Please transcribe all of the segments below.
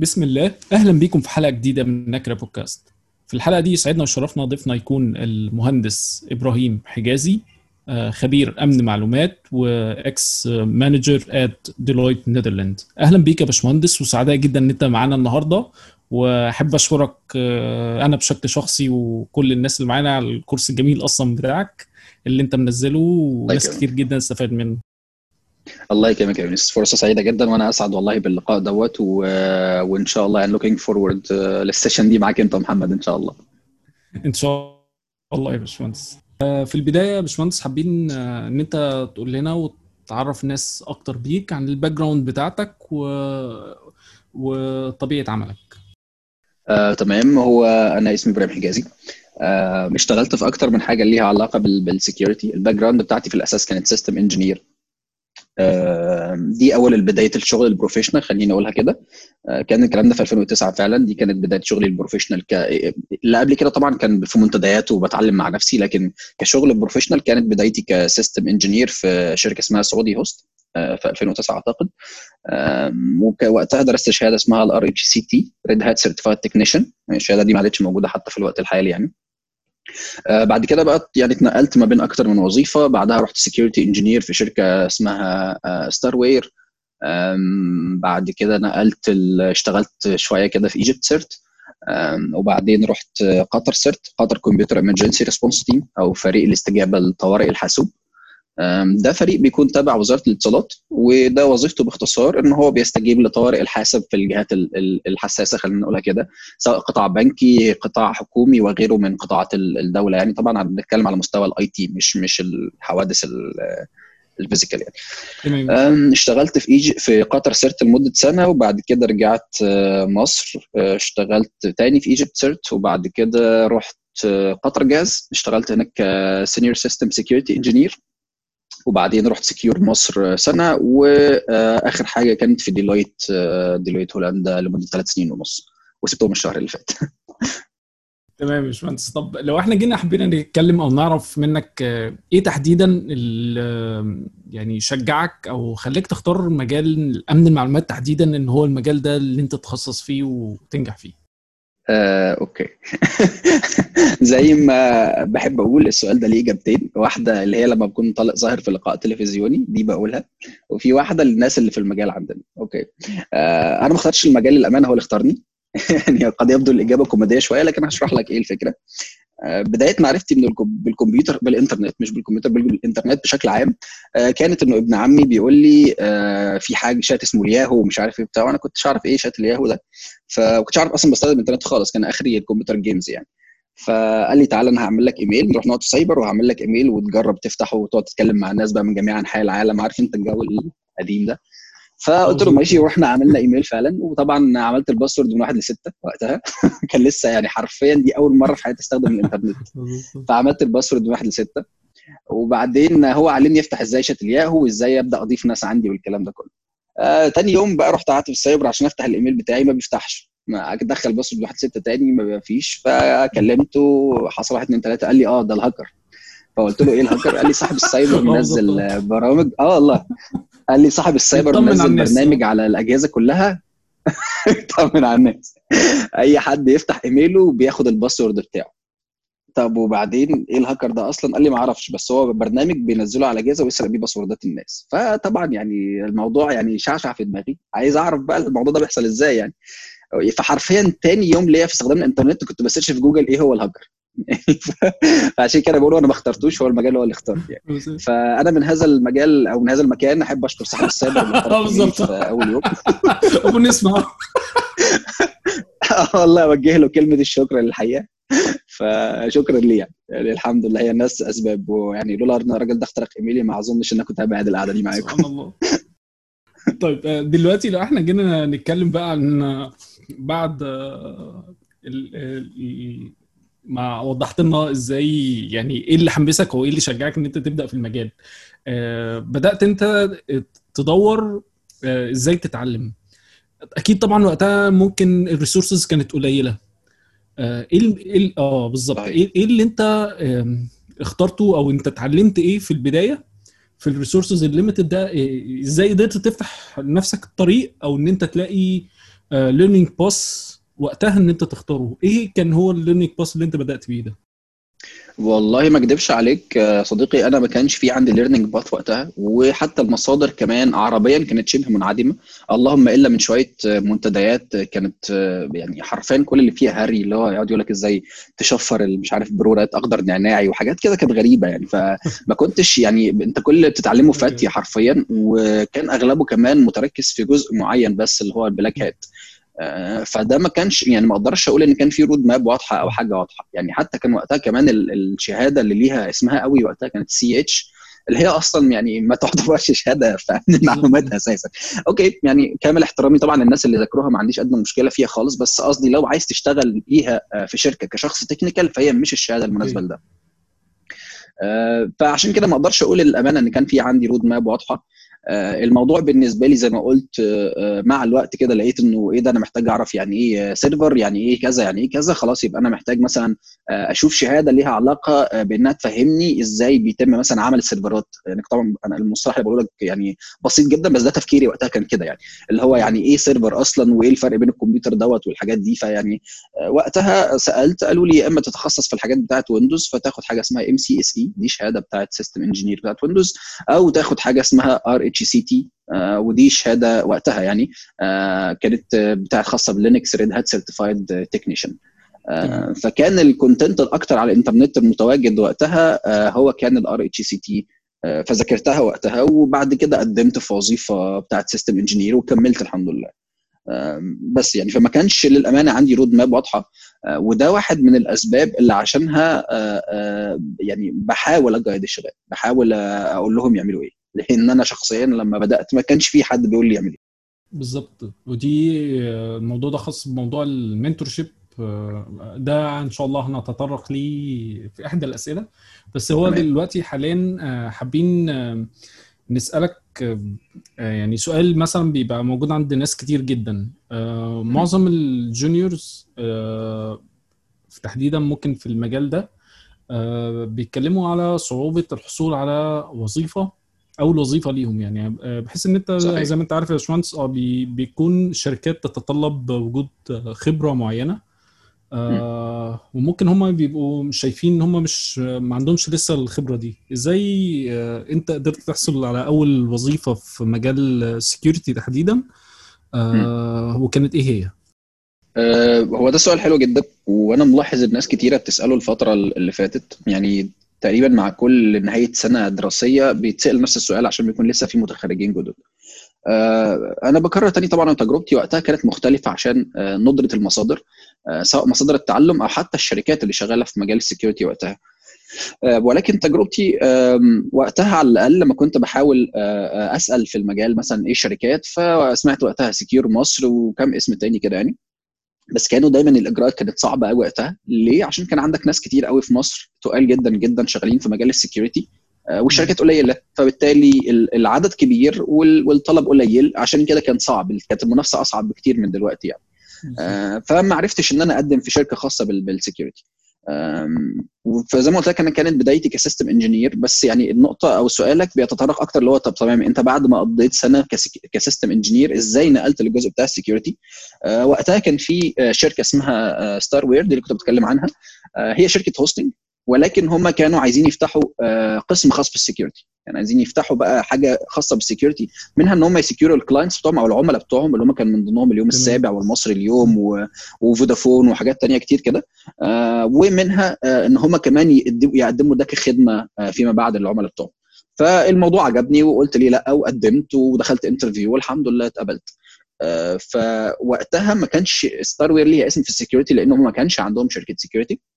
بسم الله. أهلا بيكم في حلقة جديدة من نكرة بودكاست. في الحلقة دي يسعدنا وشرفنا ضيفنا يكون المهندس إبراهيم حجازي آه، خبير أمن معلومات و ex manager at Deloitte Netherlands أهلا بيك يا باشمهندس وسعداء جدا إن أنت معانا النهارده. وأحب أشكرك آه، أنا بشكل شخصي وكل الناس اللي معانا على الكورس الجميل أصلا بتاعك اللي أنت منزله وناس. كتير جدا استفاد منه. الله يكرمك يا يونس. فرصة سعيدة جدا وأنا أسعد والله باللقاء دوت و... وإن شاء الله يعني looking forward لل session دي معاك أنت محمد إن شاء الله. إن شاء الله يا باشمهندس. آه، في البداية يا باشمهندس حابين آه، إن أنت تقول لنا وتعرف الناس أكتر بيك عن ال background بتاعتك و... وطبيعة عملك. آه، تمام. هو أنا اسمي إبراهيم حجازي. آه، اشتغلت في أكتر من حاجة ليها علاقة بال... بال security ال background بتاعتي في الأساس كانت system engineer دي أول بداية الشغل ال professional خليني أقولها كده. آه، كان الكلام ده في 2009 فعلا دي كانت بداية شغلي ال professional ك... اللي قبل كده طبعا كان في منتديات وبتعلم مع نفسي لكن كشغل professional كانت بدايتي ك system engineer في شركة اسمها Saudi Host آه، في 2009 أعتقد. آم، ووقتها درست شهادة اسمها ال RHCT Red Hat Certified Technician الشهادة دي ما عادتش موجودة حتى في الوقت الحالي يعني. آه، بعد كده بقى يعني اتنقلت ما بين أكتر من وظيفة. بعدها رحت security engineer في شركة اسمها StarWare بعد كده نقلت اشتغلت شوية كده في Egypt CERT وبعدين رحت Qatar CERT Qatar Computer Emergency Response Team أو فريق الاستجابة لطوارئ الحاسوب. ده فريق بيكون تابع وزارة الاتصالات وده وظيفته باختصار إن هو بيستجيب لطوارئ الحاسب في الجهات ال- ال- الحساسة خلينا نقولها كده سواء قطاع بنكي قطاع حكومي وغيره من قطاعات ال- الدولة. يعني طبعا بنتكلم على مستوى ال IT مش مش الحوادث ال- ال physical يعني. اشتغلت في إيج... في قطر CERT لمدة سنة وبعد كده رجعت آه، مصر آه، اشتغلت تاني في Egypt CERT وبعد كده رحت آه، قطر جاز. اشتغلت هناك ك senior system security engineer وبعدين رحت Secure Misr سنة وآخر حاجة كانت في Deloitte آه، Deloitte هولندا لمدة ثلاث سنين ونص وسبتهم الشهر اللي فات. تمام يا باشمهندس. طب لو إحنا جينا حبينا نتكلم أو نعرف منك آه، إيه تحديدا ال- يعني شجعك أو خلاك تختار مجال امن المعلومات تحديدا إن هو المجال ده اللي أنت تتخصص فيه وتنجح فيه؟ آه، okay. زي ما بحب أقول السؤال ده ليه إجابتين. واحدة اللي هي لما بكون طالع ظاهر في لقاء تلفزيوني دي بقولها. وفي واحدة للناس اللي في المجال عندنا. okay. آه، أنا ما اخترتش المجال للأمانة هو اللي اختارني. يعني قد يبدو الإجابة كوميدية شوية لكن هشرح لك إيه الفكرة. بداية معرفتي من الكم- بالكمبيوتر بالإنترنت مش بالكمبيوتر بال- بالإنترنت بشكل عام آه، كانت إنه ابن عمي بيقول لي آه، في حاجة شات اسمه الياهو ومش عارف إيه بتاع وأنا كنتش أعرف إيه شات الياهو ده. فكنتش عارف أصلا بستخدم الإنترنت خالص كان آخري الكمبيوتر games يعني. فقال لي تعالى أنا هعمل لك إيميل نروح نقعد في سايبر وهعمل لك إيميل وتجرب تفتحه وتقعد تتكلم مع الناس بقى من جميع أنحاء العالم. عارف أنت الجو القديم ده؟ فقلت له ماشي ورحنا عملنا إيميل فعلا. وطبعا عملت ال password من واحد لستة وقتها. كان لسه يعني حرفيا دي أول مرة في حياتي أستخدم الإنترنت. فعملت ال password من واحد لستة. وبعدين هو علمني يفتح إزاي شات الياهو وإزاي أبدأ أضيف ناس عندي والكلام ده كله. آه تاني يوم بقى رحت قعدت في السايبر عشان أفتح الإيميل بتاعي ما بيفتحش. ما ادخل password واحد ستة تاني ما فيش فكلمته حصل واحد اتنين تلاتة قال لي آه ده الهاكر. فقلت له إيه الهاكر؟ قال لي صاحب السايبر منزل برامج. آه والله. قال لي صاحب السايبر منزل. برنامج على الأجهزة كلها. يطمن على الناس. أي حد يفتح إيميله بياخد ال password بتاعه. طب وبعدين إيه الهاكر ده أصلا؟ قال لي ما أعرفش بس هو برنامج بينزله على اجهزه ويسرق بيه باسوردات الناس. فطبعا يعني الموضوع يعني شعشع في دماغي. عايز أعرف بقى الموضوع ده بيحصل إزاي يعني؟ فحرفيا تاني يوم ليا في استخدام الإنترنت كنت ب search في جوجل إيه هو الهاكر. فعشان كده بقول أنا ما اخترتوش هو المجال هو اللي اختار يعني. فأنا من هذا المجال أو من هذا المكان أحب أشكر صاحب اللي اختار بالظبط. في أول يوم. أبو نسمع آه والله أوجه له كلمة الشكر للحقيقة. فشكرا ليه يعني. يعني الحمد لله هي الناس أسباب ويعني لولا أن الراجل ده اخترق ايميلي ما أظنش ان أنا كنت هبعد القعدة دي معاكم. سبحان الله. طيب آه، دلوقتي لو إحنا جينا نتكلم بقى عن آه، بعد آه، ما وضحت لنا إزاي يعني إيه اللي حمسك أو إيه اللي شجعك إن أنت تبدأ في المجال. آه، بدأت أنت تدور آه، إزاي تتعلم. أكيد طبعا وقتها ممكن ال resources كانت قليلة. آه، إيه إيه آه بالظبط. إيه إيه اللي أنت اخترته أو أنت اتعلمت إيه في البداية؟ في ال resources ال limited ده إزاي قدرت تفتح لنفسك الطريق أو إن أنت تلاقي learning path وقتها إن أنت تختاره. إيه كان هو ال learning path اللي أنت بدأت بيه ده؟ والله ما أكدبش عليك آه، صديقي أنا ما كانش في عندي learning path وقتها وحتى المصادر كمان عربيا كانت شبه منعدمة. اللهم إلا من شوية آه، منتديات كانت آه، يعني حرفيا كل اللي فيها هري اللي هو يقعد يقول لك إزاي تشفر مش عارف برورات أخضر نعناعي وحاجات كده كانت غريبة يعني. فما كنتش يعني أنت كل اللي بتتعلمه ذاتي حرفيا وكان أغلبه كمان متركز في جزء معين بس اللي هو ال black hat. فده ما كانش يعني ما أقدرش أقول ان كان في road map واضحة أو حاجة واضحة. يعني حتى كان وقتها كمان الشهادة اللي ليها اسمها قوي وقتها كانت CEH اللي هي أصلا يعني ما تعتبرش شهادة في المعلومات أساسا. okay يعني كامل احترامي طبعا الناس اللي ذاكروها ما عنديش ادنى مشكلة فيها خالص بس قصدي لو عايز تشتغل بيها آه، في شركة كشخص technical فهي مش الشهادة المناسبة لده. آه، فعشان كده ما أقدرش أقول للامانه إن كان في عندي road map واضحة. آه، الموضوع بالنسبة لي زي ما قلت آه، مع الوقت كده لقيت إنه إيه ده أنا محتاج أعرف يعني إيه server يعني إيه كذا يعني إيه كذا خلاص يبقى أنا محتاج مثلا آه، أشوف شهادة ليها علاقة بإنها تفهمني إزاي بيتم مثلا عمل السيرفرات. يعني طبعا أنا المصطلح اللي بقول لك يعني بسيط جدا بس ده تفكيري وقتها كان كده يعني. اللي هو يعني إيه server أصلا وإيه الفرق بين الكمبيوتر دوت والحاجات دي. فيعني وقتها سألت قالوا لي يا إما تتخصص في الحاجات بتاعت Windows فتاخد حاجة اسمها MCSE دي شهادة بتاعت system engineer بتاعت Windows أو تاخد حاجة اسمها RHCT ودي شهادة وقتها يعني آه، كانت بتاعت خاصة ب Linux Red Hat Certified Technician فكان ال content الاكثر على الإنترنت المتواجد وقتها آه، هو كان ال RHCT فذاكرتها وقتها وبعد كده قدمت في وظيفة بتاعت system engineer وكملت الحمد لله. بس يعني فما كانش للأمانة عندي road map واضحة. آه، وده واحد من الأسباب اللي عشانها يعني بحاول أ guide الشباب بحاول أقول لهم يعملوا إيه. لأن أنا شخصيا لما بدأت ما كانش في حد بيقول لي اعمل إيه. بالظبط. ودي الموضوع ده خاص بموضوع ال mentorship ده ان شاء الله هنتطرق ليه في إحدى الأسئلة. بس هو تمام. دلوقتي حاليا آه، حابين آه، نسألك آه، يعني سؤال مثلا بيبقى موجود عند ناس كتير جدا. معظم ال juniors تحديدا ممكن في المجال ده بيتكلموا على صعوبة الحصول على وظيفة. اول وظيفه ليهم يعني. آه، بحيث إن أنت صحيح. زي ما أنت عارف يا باشمهندس آه بي بيكون شركات تتطلب وجود خبرة معينة. آه وممكن هم بيبقوا شايفين إن هم مش ما عندهمش لسه الخبرة دي. إزاي آه أنت قدرت تحصل على أول وظيفة في مجال السكيورتي تحديدا؟ آه وكانت إيه هي؟ آه هو ده سؤال حلو جدا وأنا ملاحظ الناس كتيرة بتسأله الفترة اللي فاتت. يعني تقريبا مع كل نهاية سنة دراسية بيتسأل نفس السؤال عشان بيكون لسه في متخرجين جدد. آه، أنا بكرر تاني طبعا تجربتي وقتها كانت مختلفة عشان آه، ندرة المصادر آه، سواء مصادر التعلم أو حتى الشركات اللي شغالة في مجال ال security وقتها. ولكن تجربتي وقتها على الأقل لما كنت بحاول أسأل في المجال مثلا إيه الشركات فسمعت وقتها Secure Misr وكم اسم تاني كده يعني بس كانوا دايما الإجراءات كانت صعبة قوي وقتها. ليه؟ عشان كان عندك ناس كتير قوي في مصر تقال جدا جدا شغالين في مجال ال security آه، والشركات قليلة. فبالتالي العدد كبير والطلب قليل. عشان كده كان صعب. كانت المنافسة أصعب بكتير من دلوقتي يعني. آه، فما عرفتش إن أنا أقدم في شركة خاصة بال security. فزي ما قلت لك أنا كانت بدايتي ك system engineer. بس يعني النقطة أو سؤالك بيتطرق أكتر اللي هو طب تمام أنت بعد ما قضيت سنة ك system engineer إزاي نقلت للجزء بتاع ال security آه وقتها كان في آه، شركة اسمها Star آه، Ware دي اللي كنت بتكلم عنها. هي شركة hosting ولكن هم كانوا عايزين يفتحوا قسم خاص بال security يعني عايزين يفتحوا بقى حاجة خاصة بال security منها إن هم ي secure وا ال clients بتوعهم أو العملاء بتوعهم اللي هم كان من ضمنهم اليوم السابع والمصري اليوم وفودافون وحاجات تانية كتير كده. آه، ومنها آه، إن هم كمان يقدموا ده كخدمة فيما بعد للعملاء بتوعهم. فالموضوع عجبني وقلت ليه لأ وقدمت ودخلت interview والحمد لله اتقبلت. فوقتها ما كانش ستار وير ليها اسم في ال security لأنهم ما كانش عندهم شركة security آه،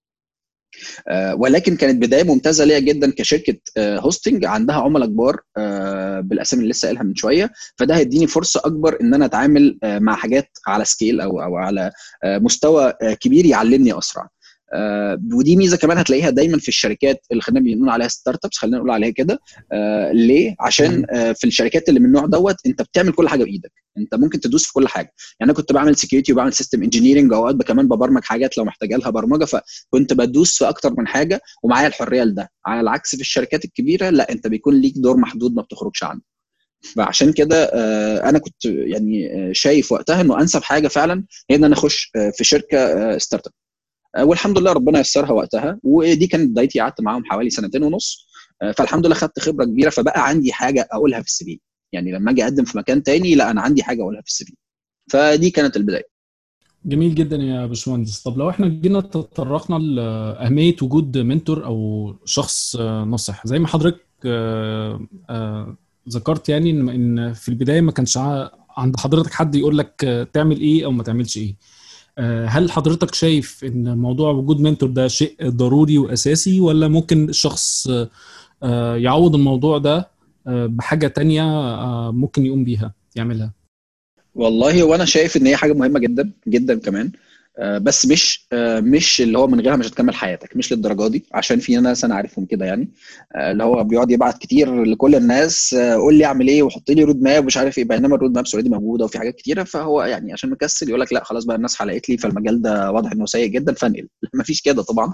ولكن كانت بداية ممتازة ليا جدا كشركة hosting آه، عندها عملاء كبار آه، بالأسامي اللي لسه قايلها من شوية. فده هيديني فرصة أكبر إن أنا أتعامل مع حاجات على scale أو أو على مستوى كبير يعلمني أسرع. آه ودي ميزة كمان هتلاقيها دايما في الشركات اللي خلينا بنقول عليها startups خلينا نقول عليها كده. آه ليه؟ عشان آه في الشركات اللي من النوع دوت انت بتعمل كل حاجة بإيدك. انت ممكن تدوس في كل حاجة. يعني أنا كنت بعمل security وبعمل system engineering وأوقات كمان ببرمج حاجات لو محتاجة لها برمجة فكنت بدوس في أكتر من حاجة ومعايا الحرية لده. على العكس في الشركات الكبيرة لا انت بيكون ليك دور محدود ما بتخرجش عنه. فعشان كده آه، أنا كنت يعني آه، شايف وقتها إنه أنسب حاجة فعلا هي إن أنا أخش آه، في شركة startup والحمد لله ربنا يسرها وقتها. ودي كانت بدايتي قعدت معاهم حوالي سنتين ونص. فالحمد لله خدت خبرة كبيرة فبقى عندي حاجة أقولها في ال CV. يعني لما أجي أقدم في مكان تاني لا أنا عندي حاجة أقولها في ال CV. فدي كانت البداية. جميل جدا يا باشمهندس. طب لو إحنا جينا تطرقنا لأهمية وجود mentor أو شخص ناصح زي ما حضرتك ذكرت يعني إن في البداية ما كانش عند حضرتك حد يقول لك تعمل إيه أو ما تعملش إيه. هل حضرتك شايف إن موضوع وجود منتور ده شيء ضروري وأساسي ولا ممكن الشخص يعوض الموضوع ده بحاجة تانية ممكن يقوم بيها يعملها؟ والله وأنا شايف إن هي حاجة مهمة جدا جدا كمان. بس مش مش اللي هو من غيرها مش هتكمل حياتك مش للدرجة دي. عشان في ناس أنا عارفهم كده يعني اللي هو بيقعد يبعت كتير لكل الناس قول لي أعمل إيه وحط لي road map ومش عارف إيه. بينما ال road maps already موجودة وفي حاجات كتيرة فهو يعني عشان مكسل يقول لك لا خلاص بقى الناس حلقت لي فالمجال ده واضح إنه سيء جدا فانقل. مفيش كده طبعا.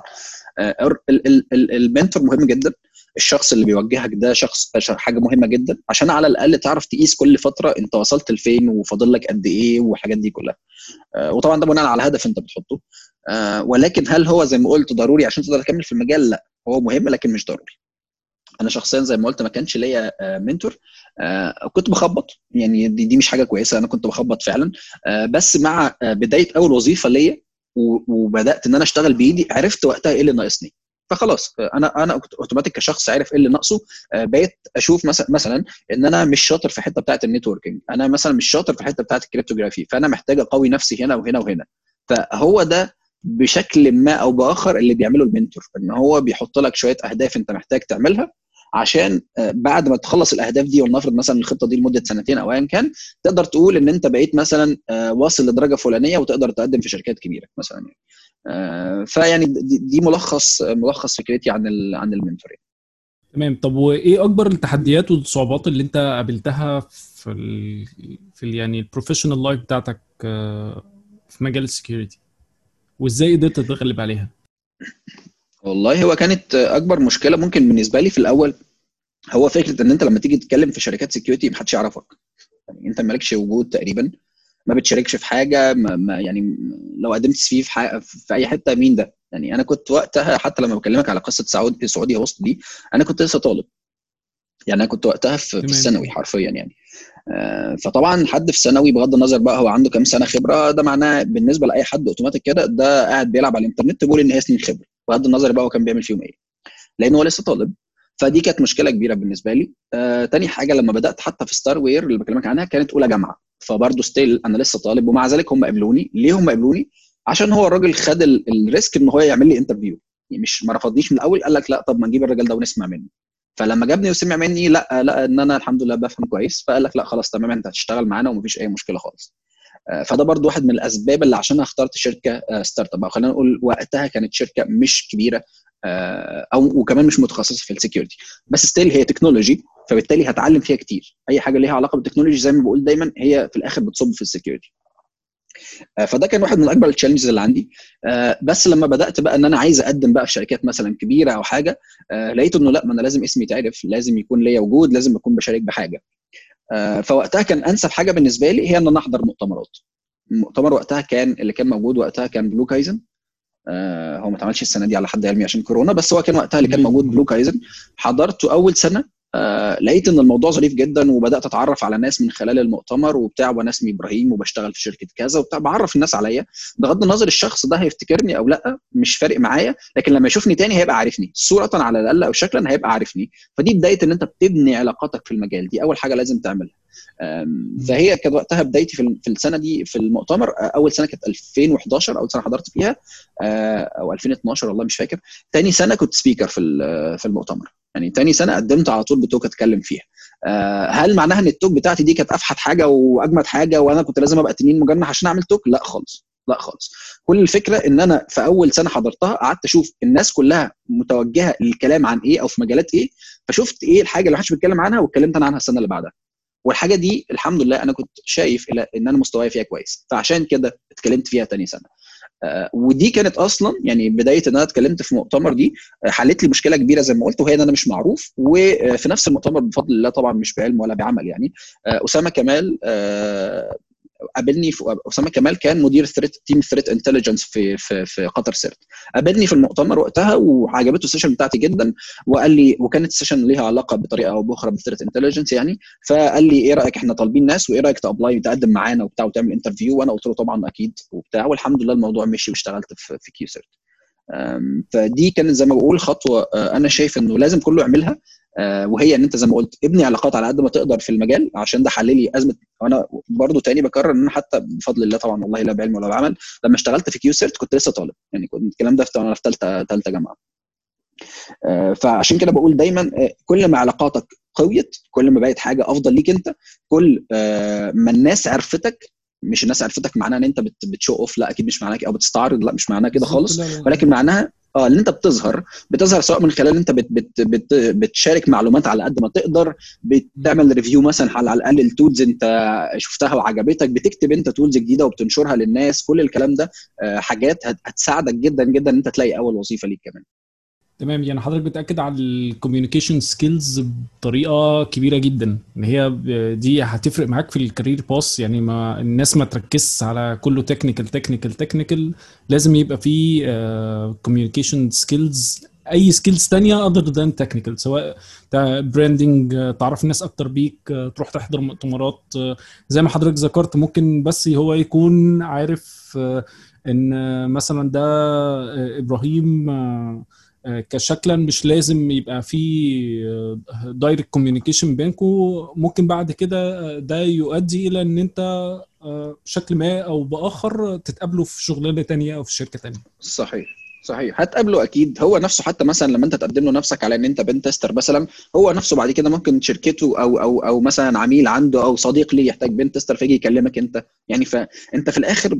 ال mentor مهم جدا. الشخص اللي بيوجهك ده شخص حاجة مهمة جدا. عشان على الأقل تعرف تقيس كل فترة أنت وصلت لفين وفاضل لك قد إيه والحاجات دي كلها. وطبعا ده بناء على هدف أنت بتحطه. ولكن هل هو زي ما قلت ضروري عشان تقدر تكمل في المجال؟ لا هو مهم لكن مش ضروري. أنا شخصيا زي ما قلت ما كانش ليا mentor. كنت بخبط. يعني دي, دي مش حاجة كويسة. أنا كنت بخبط فعلا. بس مع بداية أول وظيفة ليا وبدأت إن أنا أشتغل بإيدي عرفت وقتها إيه اللي ناقصني. فخلاص أنا أنا أوتوماتيك كشخص عارف إيه اللي ناقصه بقيت أشوف مثلا مثلا إن أنا مش شاطر في الحته بتاعة ال networking أنا مثلا مش شاطر في الحته بتاعة ال cryptography فأنا محتاج أقوي نفسي هنا وهنا وهنا. فهو ده بشكل ما أو بآخر اللي بيعمله المنتور إن هو بيحط لك شوية أهداف أنت محتاج تعملها عشان بعد ما تخلص الأهداف دي ولنفرض مثلا الخطة دي لمدة سنتين أو ايا كان تقدر تقول إن أنت بقيت مثلا واصل لدرجة فلانية وتقدر تقدم في شركات كبيرة مثلا يعني. فيعني دي ملخص ملخص فكرتي عن عن المنتور تمام. طب وإيه أكبر التحديات والصعوبات اللي أنت قابلتها في ال في ال يعني ال professional life بتاعتك في مجال ال security وإزاي قدرت تتغلب عليها؟ والله هو كانت أكبر مشكلة ممكن بالنسبة لي في الأول هو فكرة إن أنت لما تيجي تتكلم في شركات security محدش يعرفك. يعني أنت مالكش وجود تقريبا ما بتشاركش في حاجة ما ما يعني لو قدمت CV في, في أي حتة مين ده؟ يعني أنا كنت وقتها حتى لما بكلمك على قصة سعودي سعودي وسط دي أنا كنت لسه طالب. يعني أنا كنت وقتها في, في الثانوي حرفيا يعني. فطبعا حد في ثانوي بغض النظر بقى هو عنده كام سنة خبرة ده معناه بالنسبة لأي حد أوتوماتيك كده ده قاعد بيلعب على الإنترنت بيقول ان هي سنين خبرة. بغض النظر بقى هو كان بيعمل فيهم إيه. لأن هو لسه طالب فدي كانت مشكلة كبيرة بالنسبة لي. آه تاني حاجة لما بدأت حتى في ستار وير اللي بكلمك عنها كانت أولى جامعة. فبرضه still أنا لسه طالب ومع ذلك هم قبلوني ليه هم قبلوني عشان هو الراجل خد ال risk إن هو يعمل لي interview يعني مش ما رفضنيش من الأول قال لك لا طب ما نجيب الراجل ده ونسمع منه. فلما جابني وسمع مني لا لا إن أنا الحمد لله بفهم كويس فقال لك لا خلاص تمام أنت هتشتغل معانا ومفيش أي مشكلة خالص. فده برضو واحد من الأسباب اللي عشان اخترت شركة startup أو خلينا نقول وقتها كانت شركة مش كبيرة أو وكمان مش متخصصة في ال security بس still هي technology فبالتالي هتعلم فيها كتير. أي حاجة ليها علاقة بال technology زي ما بقول دايما هي في الآخر بتصب في ال security فده كان واحد من أكبر ال challenges اللي عندي. بس لما بدأت بقى إن أنا عايز أقدم بقى في شركات مثلا كبيرة أو حاجة لقيت إنه لأ ما أنا لازم اسمي يتعرف لازم يكون ليا وجود لازم أكون بشارك بحاجة. فوقتها كان أنسب حاجة بالنسبة لي هي إن أنا أحضر مؤتمرات. المؤتمر وقتها كان اللي كان موجود وقتها كان بلو كايزن هو ما اتعملش السنة دي على حد علمي عشان كورونا بس هو كان وقتها اللي كان موجود بلو كايزن حضرته أول سنة آه لقيت إن الموضوع ظريف جدا وبدأت أتعرف على ناس من خلال المؤتمر وبتاع وأنا اسمي إبراهيم وبشتغل في شركة كذا وبتاع بعرف الناس عليا. بغض النظر الشخص ده هيفتكرني أو لأ مش فارق معايا لكن لما يشوفني تاني هيبقى عارفني صورة على الأقل أو شكلا هيبقى عارفني. فدي بداية إن أنت بتبني علاقاتك في المجال دي أول حاجة لازم تعملها. فهي كانت وقتها بدايتي في السنة دي في المؤتمر. أول سنة كانت 2011 أول سنة حضرت فيها أو 2012 والله مش فاكر. تاني سنة كنت سبيكر في في المؤتمر. يعني تاني سنة قدمت على طول بتوك أتكلم فيها. هل معناها إن التوك بتاعتي دي كانت أفحت حاجة وأجمد حاجة وأنا كنت لازم أبقى تنين مجنح عشان أعمل توك؟ لا خالص. لا خالص. كل الفكرة إن أنا في أول سنة حضرتها قعدت أشوف الناس كلها متوجهة للكلام عن إيه أو في مجالات إيه فشفت إيه الحاجة اللي محدش بيتكلم عنها واتكلمت أنا عنها السنة اللي بعدها. والحاجة دي الحمد لله أنا كنت شايف إن أنا مستواي فيها كويس. فعشان كده اتكلمت فيها تاني سنة. آه، ودي كانت أصلا يعني بداية إن أنا اتكلمت في مؤتمر دي آه، حلت لي مشكلة كبيرة زي ما قلت وهي إن أنا مش معروف وفي نفس المؤتمر بفضل الله طبعا مش بعلم ولا بعمل يعني. آه، أسامة كمال آه، قابلني أسامة كمال كان مدير threat team threat intelligence في في في قطر CERT قابلني في المؤتمر وقتها وعجبته ال session بتاعتي جدا وقال لي وكانت ال session ليها علاقة بطريقة أو بأخرى بال threat intelligence يعني. فقال لي إيه رأيك إحنا طالبين ناس وإيه رأيك ت apply تقدم معانا وبتاع وتعمل interview وأنا قلت له طبعا أكيد. وبتاع. والحمد لله الموضوع مشي واشتغلت في في Q-CERT فدي كانت زي ما بقول خطوة آه، أنا شايف إنه لازم كله يعملها. وهي إن أنت زي ما قلت ابني علاقات على قد ما تقدر في المجال عشان ده حل لي أزمة. وأنا برضو تاني بكرر إن أنا حتى بفضل الله طبعا والله لا بعلم ولا بعمل. لما اشتغلت في كيو سيرت كنت لسه طالب يعني كنت الكلام ده في وأنا في ثالثه ثالثه جامعة. آه، فعشان كده بقول دايما آه، كل ما علاقاتك قويت كل ما بقت حاجة أفضل ليك أنت كل آه، ما الناس عرفتك مش الناس عرفتك معناها إن أنت بت- بتشو أوف لأ أكيد مش معناها أو بتستعرض لأ مش معناها كده خالص. ولكن معناها آه ان انت بتظهر بتظهر سواء من خلال انت بت بت بت بتشارك معلومات على قد ما تقدر بتعمل review مثلا على الأقل ال tools انت شفتها وعجبتك بتكتب انت tools جديدة وبتنشرها للناس كل الكلام ده آه، حاجات هت- هتساعدك جدا جدا إن انت تلاقي أول وظيفة ليك كمان. تمام يعني حضرتك بتأكد على ال communication skills بطريقة كبيرة جدا. إن هي دي هتفرق معاك في ال career path يعني ما الناس ما تركزش على كله technical technical technical لازم يبقى في communication skills أي skills تانية other than technical سواء branding تعرف الناس أكتر بيك آه، تروح تحضر مؤتمرات آه، زي ما حضرتك ذكرت ممكن بس هو يكون عارف آه، إن آه، مثلا ده آه، إبراهيم آه، آه، كشكلا مش لازم يبقى في direct communication بينكم ممكن بعد كده آه، ده يؤدي إلى إن أنت آه، بشكل ما أو بآخر تتقابلوا في شغلانة تانية أو في شركة تانية. صحيح. صحيح. هتقابله أكيد. هو نفسه حتى مثلا لما أنت تقدم له نفسك على إن أنت pen tester مثلا هو نفسه بعد كده ممكن شركته أو أو أو مثلا عميل عنده أو صديق ليه يحتاج pen tester فيجي يكلمك أنت. يعني فانت في الآخر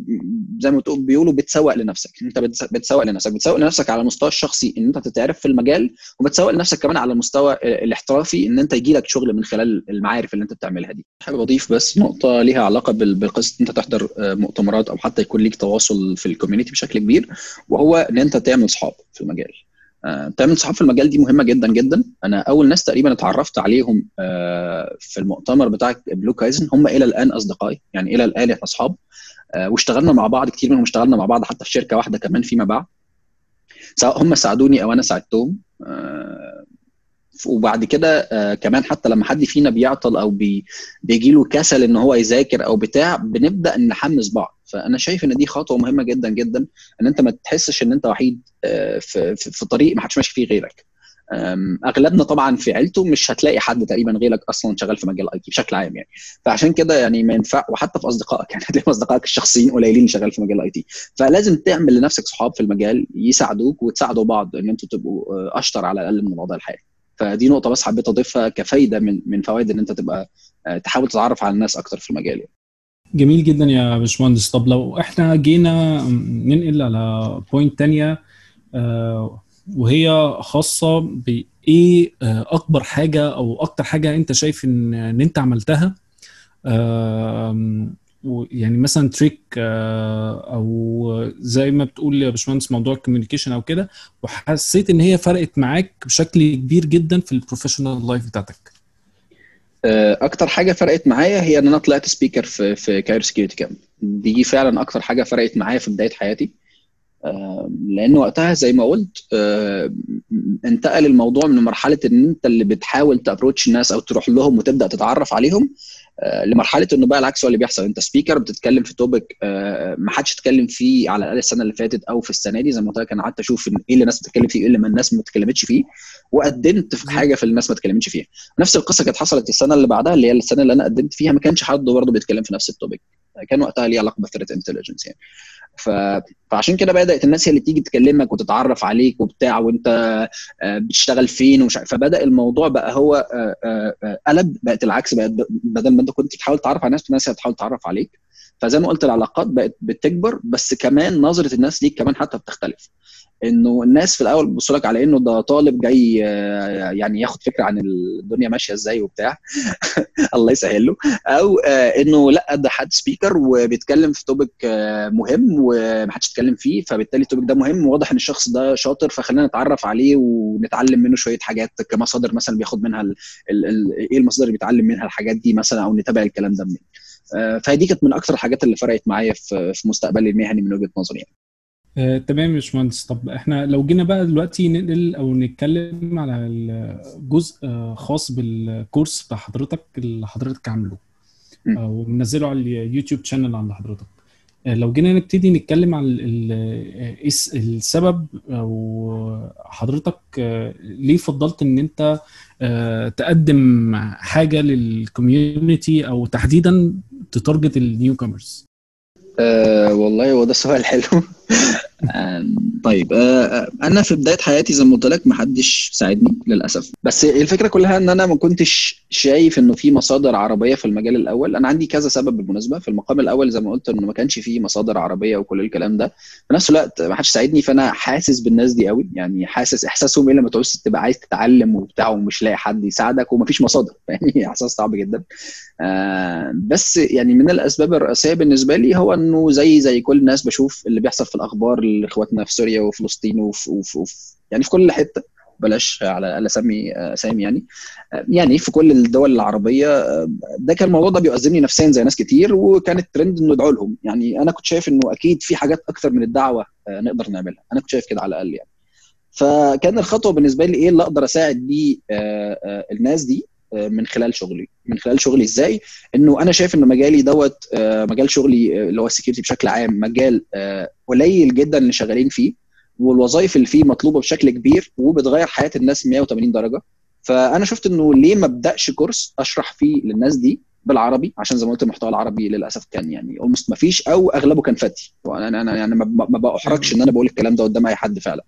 زي ما بيقولوا بتسوق لنفسك. أنت بتس- بتسوق لنفسك. بتسوق لنفسك على المستوى الشخصي إن أنت تتعرف في المجال وبتسوق لنفسك كمان على المستوى الاحترافي إن أنت يجي لك شغل من خلال المعارف اللي أنت بتعملها دي. حابب اضيف بس نقطة ليها علاقة بال- بقصه أنت تحضر آه، مؤتمرات أو حتى يكون ليك تواصل في ال community بشكل كبير وهو إن أنت تعمل صحاب في المجال. آه، تعمل صحاب في المجال دي مهمة جدا جدا. أنا أول ناس تقريبا اتعرفت عليهم آه، في المؤتمر بتاع بلو كايزن هم إلى الآن أصدقائي. يعني إلى الآن إحنا اصحاب آه، واشتغلنا مع بعض كتير منهم اشتغلنا مع بعض حتى في شركة واحدة كمان فيما بعد. سواء هم ساعدوني أو أنا ساعدتهم. وبعد كده آه، كمان حتى لما حد فينا بيعطل أو بي بيجي له كسل إن هو يذاكر أو بتاع بنبدأ نحمس بعض. فأنا شايف إن دي خطوة مهمة جدا جدا إن أنت ما تحسش إن أنت وحيد آه، في في طريق ما حدش ماشي فيه غيرك. أغلبنا طبعا في عيلته مش هتلاقي حد تقريبا غيرك أصلا شغال في مجال IT بشكل عام يعني. فعشان كده يعني ما ينفع وحتى في أصدقائك يعني هتلاقي أصدقائك الشخصيين قليلين شغال في مجال IT فلازم تعمل لنفسك صحاب في المجال يساعدوك وتساعدوا بعض إن أنتوا تبقوا آه، أشطر على الأقل من الوضع الحالي. فدي نقطة بس حبيت أضيفها كفايدة من من فوائد إن أنت تبقى آه، تحاول تتعرف على الناس أكتر في المجال يعني. جميل جدا يا باشمهندس طب لو إحنا جينا ننقل على point تانية آه، وهي خاصة بإيه آه، أكبر حاجة أو أكتر حاجة أنت شايف إن إن أنت عملتها يعني مثلا trick آه، أو زي ما بتقول يا باشمهندس موضوع ال communication أو كده وحسيت إن هي فرقت معاك بشكل كبير جدا في ال professional life بتاعتك. آه، أكتر حاجة فرقت معايا هي إن أنا طلعت speaker في في Cairo Security Camp دي فعلا أكتر حاجة فرقت معايا في بداية حياتي. آه، لأن وقتها زي ما قلت انتقل الموضوع من مرحلة إن أنت اللي بتحاول ت approach الناس أو تروح لهم وتبدأ تتعرف عليهم لمرحلة إنه بقى العكس هو اللي بيحصل. أنت speaker بتتكلم في topic ما حدش اتكلم فيه على الأقل السنة اللي فاتت أو في السنة دي. زي ما قلت لك أنا قعدت أشوف إيه اللي الناس بتتكلم فيه وايه اللي ما الناس ما اتكلمتش فيه وقدمت في حاجة في الناس ما اتكلمتش فيها. نفس القصة كانت حصلت السنة اللي بعدها اللي هي السنة اللي أنا قدمت فيها. ما كانش حد برضه بيتكلم في نفس ال topic كان وقتها ليه علاقة بال threat intelligence يعني. ف... فعشان كده بدأت الناس هي اللي تيجي تكلمك وتتعرف عليك وبتاع وانت آه، بتشتغل فين ومش فبدأ الموضوع بقى هو آه، آه، قلب بقت العكس بقت بدل ما انت كنت تحاول تعرف على الناس الناس هي تحاول تعرف عليك. فزي ما قلت العلاقات بقت بتكبر بس كمان نظرة الناس ليك كمان حتى بتختلف. إنه الناس في الأول بتبص لك على إنه ده طالب جاي يعني ياخد فكرة عن الدنيا ماشية إزاي وبتاع. الله يسهل له أو إنه لأ ده حد speaker وبيتكلم في topic مهم ومحدش يتكلم فيه فبالتالي ال topic ده مهم وواضح إن الشخص ده شاطر فخلينا نتعرف عليه ونتعلم منه شوية حاجات كمصادر مثلا بياخد منها ال ال ال إيه المصادر اللي بيتعلم منها الحاجات دي مثلا أو نتابع الكلام ده منين. فدي كانت من أكثر الحاجات اللي فرقت معايا في مستقبلي المهني من وجهة نظري يعني. آه، تمام يا باشمهندس. طب إحنا لو جينا بقى دلوقتي ننقل أو نتكلم على الجزء خاص بال course بتاع حضرتك اللي حضرتك عامله ومنزله على ال YouTube channel عند حضرتك. لو جينا نبتدي نتكلم عن السبب أو حضرتك ليه فضلت ان انت تقدم حاجة لل community أو تحديدا ت target ال newcomers أه والله هو ده سؤال حلو. طيب أه أنا في بداية حياتي زي ما قلت لك ما حدش ساعدني للأسف. بس الفكرة كلها إن أنا ما كنتش شايف إنه في مصادر عربية في المجال الأول. أنا عندي كذا سبب بالمناسبة. في المقام الأول زي ما قلت إنه ما كانش في مصادر عربية وكل الكلام ده. في نفس الوقت ما حدش ساعدني فأنا حاسس بالناس دي قوي. يعني حاسس إحساسهم إيه لما تعوز تبقى عايز تتعلم وبتاع ومش لاقي حد يساعدك ومفيش مصادر. يعني إحساس صعب جدا. أه بس يعني من الأسباب الرئيسية بالنسبة لي هو إنه زي زي كل الناس بشوف اللي بيحصل في الأخبار لاخواتنا في سوريا وفلسطين وفي, وفي, وفي يعني في كل حتة. بلاش على الأقل اسمي أسامي يعني. يعني في كل الدول العربية ده كان الموضوع ده بيؤذني نفسيا زي ناس كتير وكان الترند إنه ادعو لهم. يعني أنا كنت شايف إنه أكيد في حاجات أكتر من الدعوة نقدر نعملها. أنا كنت شايف كده على الأقل يعني. فكان الخطوة بالنسبة لي إيه اللي أقدر أساعد بيه الناس دي من خلال شغلي. من خلال شغلي إزاي؟ إنه أنا شايف ان مجالي دوت مجال شغلي اللي هو ال security بشكل عام مجال قليل جدا اللي شغالين فيه والوظائف اللي فيه مطلوبة بشكل كبير وبتغير حياة الناس 180 درجة. فأنا شفت إنه ليه ما أبدأش course أشرح فيه للناس دي بالعربي؟ عشان زي ما قلت المحتوى العربي للأسف كان يعني almost ما فيش أو أغلبه كان فتي وأنا أنا يعني ما بأحرجش إن أنا بقول الكلام ده قدام أي حد فعلا.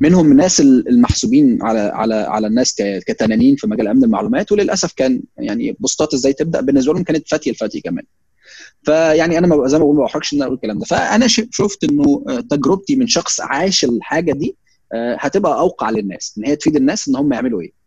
منهم الناس المحسوبين على على على الناس كتنانين في مجال أمن المعلومات وللأسف كان يعني بوستات إزاي تبدأ بالنسبة لهم كانت فتي الفتي كمان. فيعني أنا زي ما بقول ما بحرجش إن أقول الكلام ده. فأنا شفت إنه تجربتي من شخص عاش الحاجة دي هتبقى أوقع للناس إن هي تفيد الناس إن هم يعملوا إيه.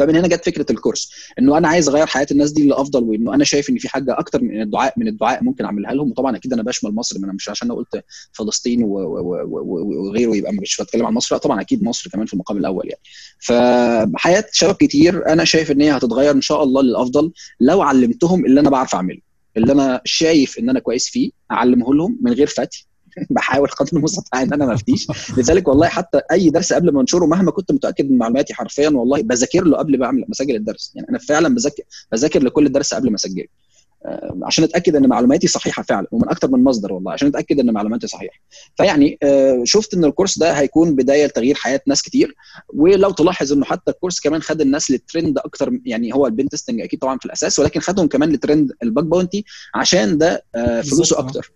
فمن هنا جت فكرة الكورس إنه أنا عايز أغير حياة الناس دي لأفضل وإنه أنا شايف إن في حاجة أكتر من الدعاء من الدعاء ممكن أعملها لهم. وطبعا أكيد أنا بشمل مصر أنا مش عشان أنا قلت فلسطين وغيره يبقى مش بتكلم عن مصر. لا طبعا أكيد مصر كمان في المقام الأول يعني. فحياة شباب كتير أنا شايف إن هي هتتغير إن شاء الله للأفضل لو علمتهم اللي أنا بعرف أعمله اللي أنا شايف إن أنا كويس فيه أعلمه لهم من غير فتي. بحاول قدر المستطاع إن أنا ما افتيش لذلك والله حتى أي درس قبل ما أنشره مهما كنت متأكد من معلوماتي حرفيا والله بذاكر له قبل ما اعمل مسجل الدرس. يعني أنا فعلا بذاكر بذاكر لكل درس قبل ما أسجله. عشان أتأكد إن معلوماتي صحيحة فعلا ومن أكتر من مصدر والله عشان أتأكد إن معلوماتي صحيحة. فيعني شفت إن ال course ده هيكون بداية لتغيير حياة ناس كتير ولو تلاحظ إنه حتى ال course كمان خد الناس للترند أكتر يعني هو ال pen testing أكيد طبعا في الأساس ولكن خدهم كمان ل trend ال bug bounty عشان ده فلوسه أكتر.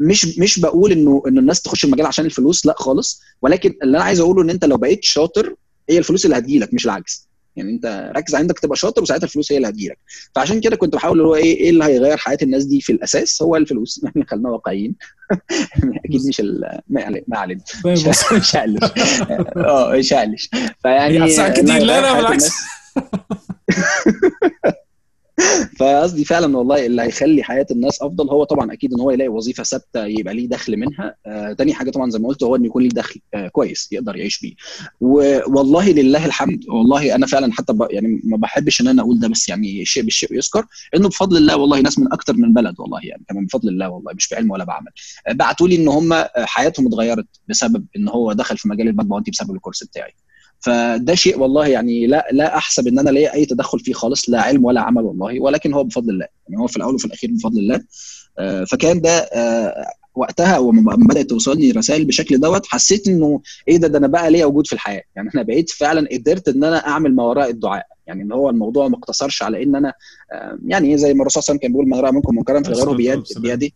مش مش بقول إنه إن الناس تخش المجال عشان الفلوس لا خالص ولكن اللي أنا عايز أقوله إن أنت لو بقيت شاطر هي الفلوس اللي هتجيلك مش العكس يعني انت ركز عندك تبقى شاطر وساعتها الفلوس هي اللي هتجيلك. فعشان كده كنت بحاول اللي هو إيه إيه اللي هيغير حياة الناس دي في الأساس؟ هو الفلوس. يعني خلينا واقعيين. أكيد مش ما علينا ما علينا. مش هقلش. آه مش هقلش. فيعني كتير لا لا بالعكس فقصدي فعلا والله اللي هيخلي حياة الناس أفضل هو طبعا أكيد إن هو يلاقي وظيفة ثابتة يبقى ليه دخل منها. آه تاني حاجة طبعا زي ما قلت هو إن يكون ليه دخل آه كويس يقدر يعيش بيه. والله لله الحمد والله أنا فعلا حتى يعني ما بحبش إن أنا أقول ده بس يعني شيء بالشيء يذكر إنه بفضل الله والله ناس من أكتر من بلد والله يعني كمان بفضل الله والله مش بعلم ولا بعمل. آه بعتوا لي إن هم حياتهم اتغيرت بسبب إن هو دخل في مجال باونتي بسبب الكورس بتاعي. فده شيء والله يعني لا لا أحسب إن أنا ليا أي تدخل فيه خالص لا علم ولا عمل والله ولكن هو بفضل الله. يعني هو في الأول وفي الأخير بفضل الله. فكان ده وقتها وما بدأت توصلني رسائل بالشكل دوت حسيت إنه إيه ده ده أنا بقى ليا وجود في الحياة. يعني أنا بقيت فعلا قدرت إن أنا أعمل ما وراء الدعاء. يعني إن هو الموضوع ما اقتصرش على إن أنا يعني زي ما الرسول صلى الله عليه وسلم كان بيقول من رأى منكم منكرا فغيره بيد بيدي.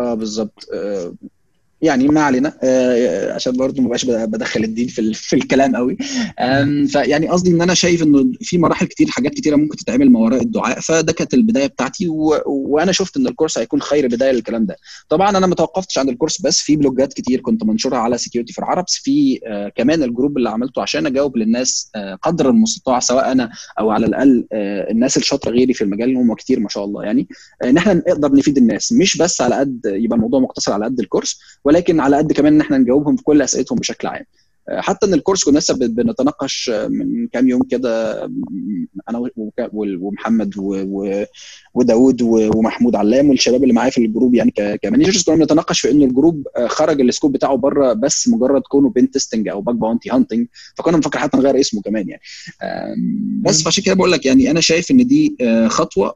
آه بالظبط. آه يعني ما علينا. آه، عشان برضه ما بقاش بدخل الدين في في الكلام قوي. فيعني قصدي إن أنا شايف إنه في مراحل كتير حاجات كتيرة ممكن تتعمل ما وراء الدعاء فده كانت البداية بتاعتي و... وأنا شفت إن الكورس هيكون خير بداية للكلام ده. طبعا أنا ما توقفتش عند الكورس بس في blog ات كتير كنت منشورها على Security4Arabs في آه كمان ال group اللي عملته عشان أجاوب للناس آه قدر المستطاع سواء أنا أو على الأقل آه الناس الشاطرة غيري في المجال هم كتير ما شاء الله يعني. إن إحنا نقدر نفيد الناس مش بس على قد يبقى الموضوع مقتصر على قد الكورس ولكن على قد كمان إن إحنا نجاوبهم في كل أسئلتهم بشكل عام. حتى إن الكورس كنا لسه بنتناقش من كام يوم كده أنا ومحمد وداود ومحمود علام والشباب اللي معايا في ال group يعني ك managers كنا بنتناقش في انه الجروب خرج ال scope بتاعه بره بس مجرد كونه pen testing أو bug bounty hunting فكنا بنفكر حتى نغير اسمه كمان يعني. بس فعشان كده بقول لك يعني أنا شايف إن دي خطوة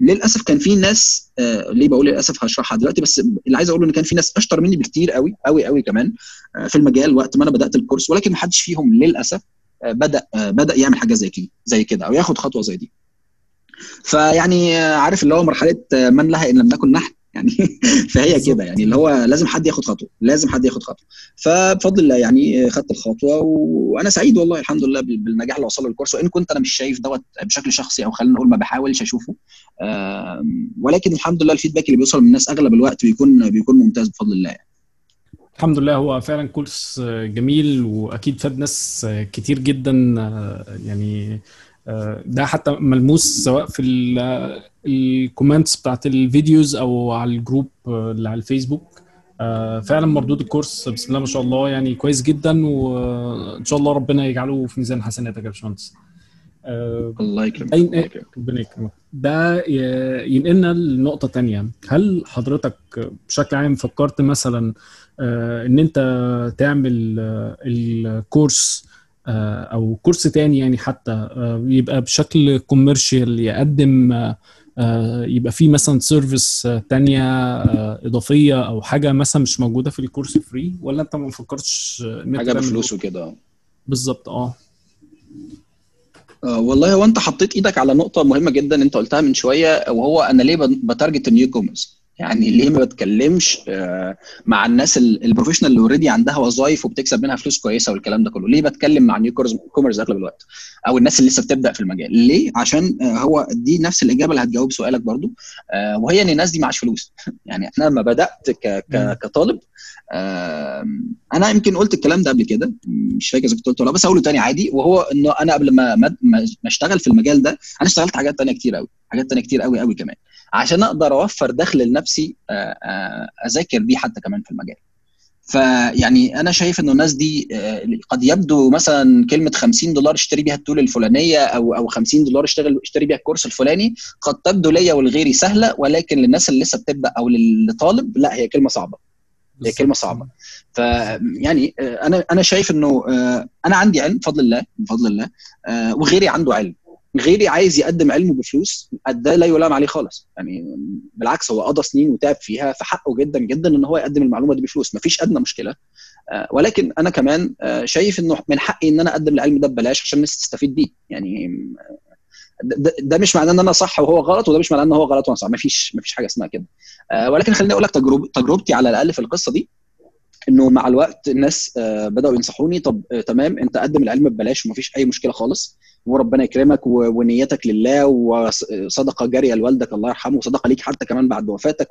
للأسف كان في ناس آه ليه بقول للأسف هشرحها دلوقتي بس اللي عايز أقوله إن كان في ناس أشطر مني بكتير قوي قوي قوي كمان آه في المجال وقت ما أنا بدأت الكورس ولكن ما حدش فيهم للأسف آه بدأ آه بدأ يعمل حاجة زي كده زي كده أو ياخد خطوة زي دي. فيعني آه عارف اللي هو مرحلة آه من لها إن لم نكن نحن يعني فهي كده يعني اللي هو لازم حد ياخد خطوة لازم حد ياخد خطوة. فبفضل الله يعني خدت الخطوة وأنا سعيد والله الحمد لله بالنجاح اللي وصل له الكورس. وإن كنت أنا مش شايف دوت بشكل شخصي أو خلينا نقول ما بحاولش أشوفه ولكن الحمد لله الفيدباك اللي بيوصل من الناس أغلب الوقت بيكون بيكون ممتاز بفضل الله يعني. الحمد لله. هو فعلا كورس جميل وأكيد فاد ناس كتير جدا يعني ده حتى ملموس سواء في ال comments بتاعت الفيديوز أو على ال group اللي على الفيسبوك. فعلا مردود الكورس بسم الله ما شاء الله يعني كويس جدا وان شاء الله ربنا يجعله في ميزان حسناتك يا باشمهندس. الله يكرمك ربنا يكرمك. ده ينقلنا لنقطة تانية. هل حضرتك بشكل عام فكرت مثلا إن أنت تعمل الكورس أو كورس تاني يعني حتى يبقى بشكل commercial يقدم يبقى فيه مثلا service تانية إضافية أو حاجة مثلا مش موجودة في الكورس free ولا أنت ما فكرتش حاجة بفلوس وكده. بالظبط آه. آه والله هو أنت حطيت إيدك على نقطة مهمة جدا أنت قلتها من شوية وهو أنا ليه ب target ال newcomers يعني ليه ما بتكلمش مع الناس ال professional اللي already عندها وظائف وبتكسب منها فلوس كويسة والكلام ده كله؟ ليه بتكلم مع newcomers اغلب الوقت أو الناس اللي لسه بتبدأ في المجال. ليه؟ عشان هو دي نفس الإجابة اللي هتجاوب سؤالك برضو وهي إن الناس دي معهاش فلوس. يعني أنا لما بدأت كطالب أنا يمكن قلت الكلام ده قبل كده مش فاكر إذا كنت قلته ولا بس اقوله تاني عادي. وهو إنه أنا قبل ما ما أشتغل في المجال ده أنا اشتغلت حاجات تانية كتير قوي حاجات تانية كتير قوي قوي كمان. عشان أقدر أوفر دخل لنفسي أذاكر بيه حتى كمان في المجال. فيعني أنا شايف إنه الناس دي قد يبدو مثلا كلمة 50 دولار اشتري بيها التول الفلانية أو أو 50 دولار اشتغل اشتري بيها الكورس الفلاني قد تبدو ليا ولغيري سهلة ولكن للناس اللي لسه بتبدأ أو للطالب لا هي كلمة صعبة. هي كلمة صعبة. فيعني أنا أنا شايف إنه أنا عندي علم بفضل الله بفضل الله وغيري عنده علم. غيري عايز يقدم علمه بفلوس ده لا يلام عليه خالص. يعني بالعكس هو قضى سنين وتعب فيها فحقه جدا جدا إن هو يقدم المعلومة دي بفلوس. مفيش أدنى مشكلة. ولكن أنا كمان شايف إنه من حقي إن أنا أقدم العلم ده ببلاش عشان الناس تستفيد بيه. يعني ده, ده مش معناه إن أنا صح وهو غلط وده مش معناه إن هو غلط وأنا صح. مفيش مفيش حاجة اسمها كده. ولكن خليني أقول لك تجرب تجربتي على الأقل في القصة دي انه مع الوقت الناس بدأوا ينصحوني طب تمام انت قدم العلم ببلاش ومفيش أي مشكلة خالص وربنا يكرمك ونيتك لله وصدقه جارية لوالدك الله يرحمه وصدقة ليك حتى كمان بعد وفاتك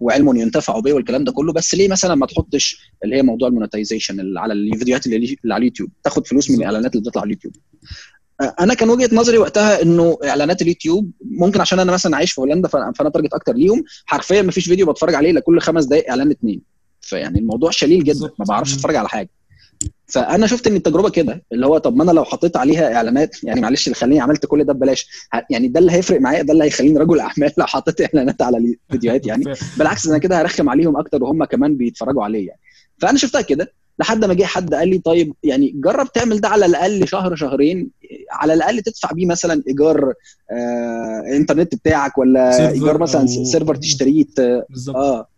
وعلم ينتفع به والكلام ده كله. بس ليه مثلا ما تحطش اللي هي موضوع ال monetization على الفيديوهات اللي, على اليوتيوب؟ تاخد فلوس من الإعلانات اللي بتطلع على اليوتيوب. أنا كان وجهة نظري وقتها إنه إعلانات اليوتيوب ممكن عشان أنا مثلا عايش في هولندا فأنا target أكتر ليهم حرفيا ما فيش فيديو بتفرج عليه إلا كل خمس دقائق إعلان اتنين. فيعني الموضوع شليل جدا ما بعرفش أتفرج على حاجة. فأنا شفت إن التجربة كده اللي هو طب ما أنا لو حطيت عليها إعلانات يعني معلش اللي خليني عملت كل ده ببلاش يعني ده اللي هيفرق معايا ده اللي هيخليني رجل أعمال لو حطيت إعلانات على الفيديوهات يعني. بالعكس أنا كده هرخم عليهم أكتر وهم كمان بيتفرجوا عليه يعني. فأنا شفتها كده لحد ما جه حد قال لي طيب يعني جرب تعمل ده على الأقل شهر شهرين على الأقل تدفع بيه مثلا إيجار آه إنترنت بتاعك ولا إيجار مثلا أو... سيرفر تشتريه آه.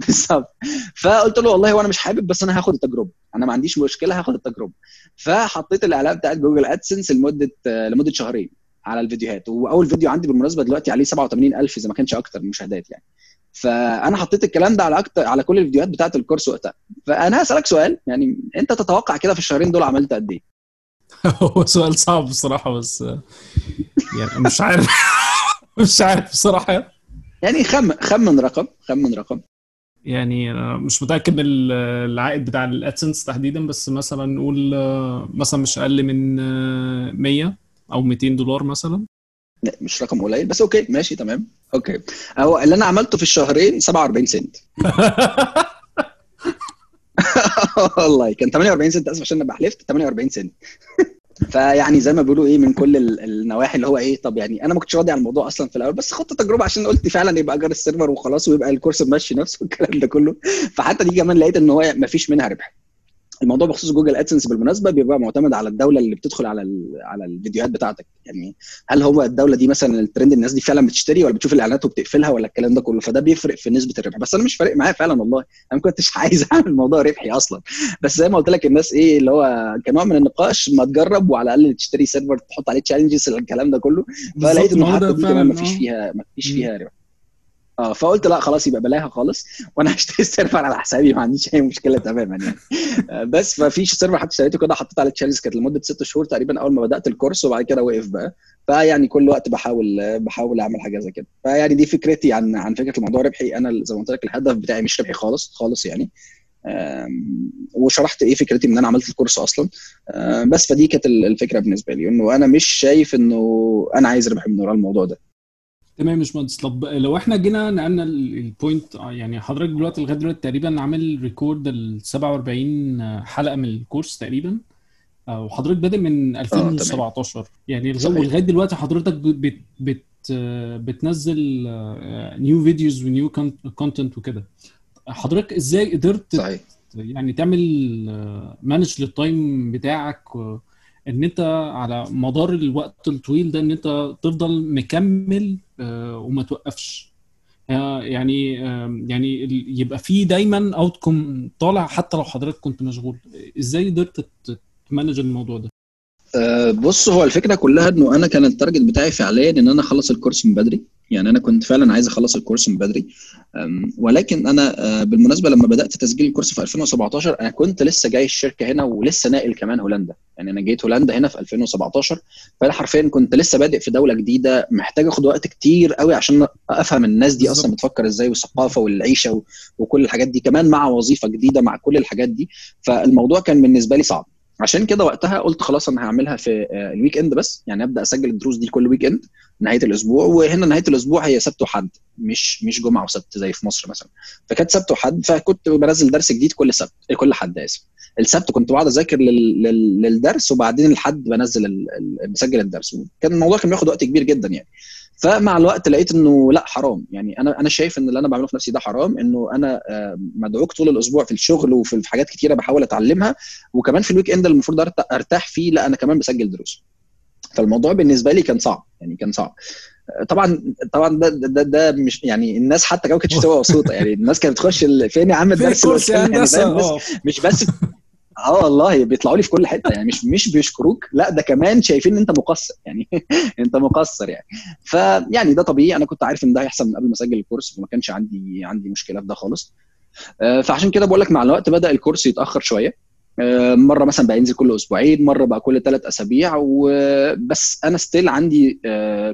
بالظبط. فقلت له والله وأنا مش حابب بس أنا هاخد التجربة. أنا ما عنديش مشكلة هاخد التجربة. فحطيت الإعلان بتاعت جوجل أدسنس لمدة لمدة شهرين على الفيديوهات. وأول فيديو عندي بالمناسبة دلوقتي عليه 87000 إذا ما كانش أكتر مشاهدات يعني. فأنا حطيت الكلام ده على أكتر على كل الفيديوهات بتاعت الكورس وقتها. فأنا هسألك سؤال يعني أنت تتوقع كده في الشهرين دول عملت قد إيه؟ هو سؤال صعب بصراحة بس يعني مش عارف. مش عارف بصراحة. يعني خم خمن رقم خمن رقم. يعني أنا مش متأكد من العائد بتاع ال AdSense تحديدا بس مثلا نقول آه، مثلا مش أقل من آه، 100 أو 200 دولار مثلا. لا مش رقم قليل بس okay ماشي تمام. okay. هو اللي أنا عملته في الشهرين 47 سنت. والله كان 48 سنت آسف عشان أنا بحلف 48 سنت. فيعني زي ما بيقولوا إيه من كل ال- النواحي اللي هو إيه طب يعني أنا ما كنتش راضي عن الموضوع أصلا في الأول بس خدت تجربة عشان قلت فعلا يبقى اجر ال server وخلاص ويبقى الكورس ماشي نفسه والكلام ده كله. فحتى دي كمان لقيت إن هو ما فيش منها ربح. الموضوع بخصوص Google AdSense بالمناسبه بيبقى معتمد على الدولة اللي بتدخل على على الفيديوهات بتاعتك. يعني هل هو الدولة دي مثلا الترند الناس دي فعلا بتشتري ولا بتشوف الإعلانات وبتقفلها ولا الكلام ده كله؟ فده بيفرق في نسبة الربح. بس أنا مش فارق معايا فعلا والله. أنا ما كنتش عايز أعمل موضوع ربحي أصلا. بس زي ما قلت لك الناس إيه اللي هو كنوع من النقاش ما تجرب وعلى الأقل تشتري server تحط عليه challenges الكلام ده كله. فلقيت إنه حتى دي كمان ما فيش آه. فيها ما فيش. فيها ربح. آه فقلت لا خلاص يبقى بلاها خالص وأنا هشتري ال server على حسابي ما عنديش أي مشكلة تماما يعني. آه، بس ففيش server حتى اشتريته كده حطيت عليه challenges كانت لمدة ست شهور تقريبا أول ما بدأت الكورس وبعد كده وقف بقى. فيعني كل وقت بحاول بحاول أعمل حاجة زي كده. فيعني دي فكرتي عن عن فكرة الموضوع ربحي. أنا زي ما قلت لك الهدف بتاعي مش ربحي خالص خالص يعني. وشرحت إيه فكرتي إن أنا عملت الكورس أصلا. بس فدي كانت ال- الفكرة بالنسبة لي إنه أنا مش شايف إنه أنا عايز ربح من وراء الموضوع ده. تمام يا باشمهندس طب لو إحنا جينا نقلنا ال- ال point آه، يعني حضرتك دلوقتي لغاية دلوقتي تقريبا عامل record ال 47 حلقة من الكورس تقريبا. آه، وحضرتك بادئ من 2017 يعني لغا- صحيح. ولغايه دلوقتي حضرتك بت بت آه، بتنزل new videos ونيو content وكده. حضرتك إزاي قدرت صحيح. يعني تعمل manage لل time بتاعك و- إن أنت على مدار الوقت الطويل ده إن أنت تفضل مكمل آه، وما توقفش. آه، يعني آه، يعني يبقى في دايما outcome طالع حتى لو حضرتك كنت مشغول. إزاي قدرت ت manage الموضوع ده؟ أه، بص هو الفكرة كلها إنه أنا كان ال target بتاعي فعليا إن أنا أخلص الكورس من بدري. يعني أنا كنت فعلا عايز أخلص الكورس من بدري. ولكن أنا أه، بالمناسبة لما بدأت تسجيل الكورس في 2017 أنا كنت لسه جاي الشركة هنا ولسه ناقل كمان هولندا. يعني أنا جيت هولندا هنا في 2017 فأنا حرفيا كنت لسه بادئ في دولة جديدة محتاج أخد وقت كتير قوي عشان أفهم الناس دي أصلا. بتفكر إزاي والثقافة والعيشة وكل الحاجات دي كمان مع وظيفة جديدة مع كل الحاجات دي. فالموضوع كان بالنسبة لي صعب. عشان كده وقتها قلت خلاص أنا هعملها في آه، ال weekend بس. يعني أبدأ أسجل الدروس دي كل weekend نهاية الأسبوع. وهنا نهاية الأسبوع هي سبت وحد مش مش جمعة وسبت زي في مصر مثلا. فكانت سبت وحد فكنت بنزل درس جديد كل سبت كل حد آسف. السبت كنت بقعد أذاكر لل... لل... للدرس وبعدين الحد بنزل ال... بسجل الدرس. كان الموضوع كان بياخد وقت كبير جدا يعني. فمع الوقت لقيت إنه لا حرام. يعني أنا أنا شايف إن اللي أنا بعمله في نفسي ده حرام إنه أنا آه، مدعوك طول الأسبوع في الشغل وفي في حاجات كتيرة بحاول أتعلمها وكمان في ال weekend المفروض أرتاح فيه لا أنا كمان بسجل دروس. فالموضوع بالنسبة لي كان صعب يعني كان صعب. آه، طبعا طبعا ده ده, ده, مش يعني الناس حتى كمان كانتش مبسوطة. يعني الناس كانت بتخش ال- فين يا عم الدرس؟ يعني مش بس آه والله بيطلعوا لي في كل حتة يعني مش مش بيشكروك لا ده كمان شايفين إن أنت مقصر يعني أنت مقصر يعني. فيعني ده طبيعي أنا كنت عارف إن ده هيحصل من قبل ما أسجل الكورس وما كانش عندي عندي مشكلة في ده خالص. آه، فعشان كده بقول لك مع الوقت بدأ الكورس يتأخر شوية. آه، مرة مثلا بقى ينزل كل أسبوعين مرة بقى كل ثلاث أسابيع وبس أنا still عندي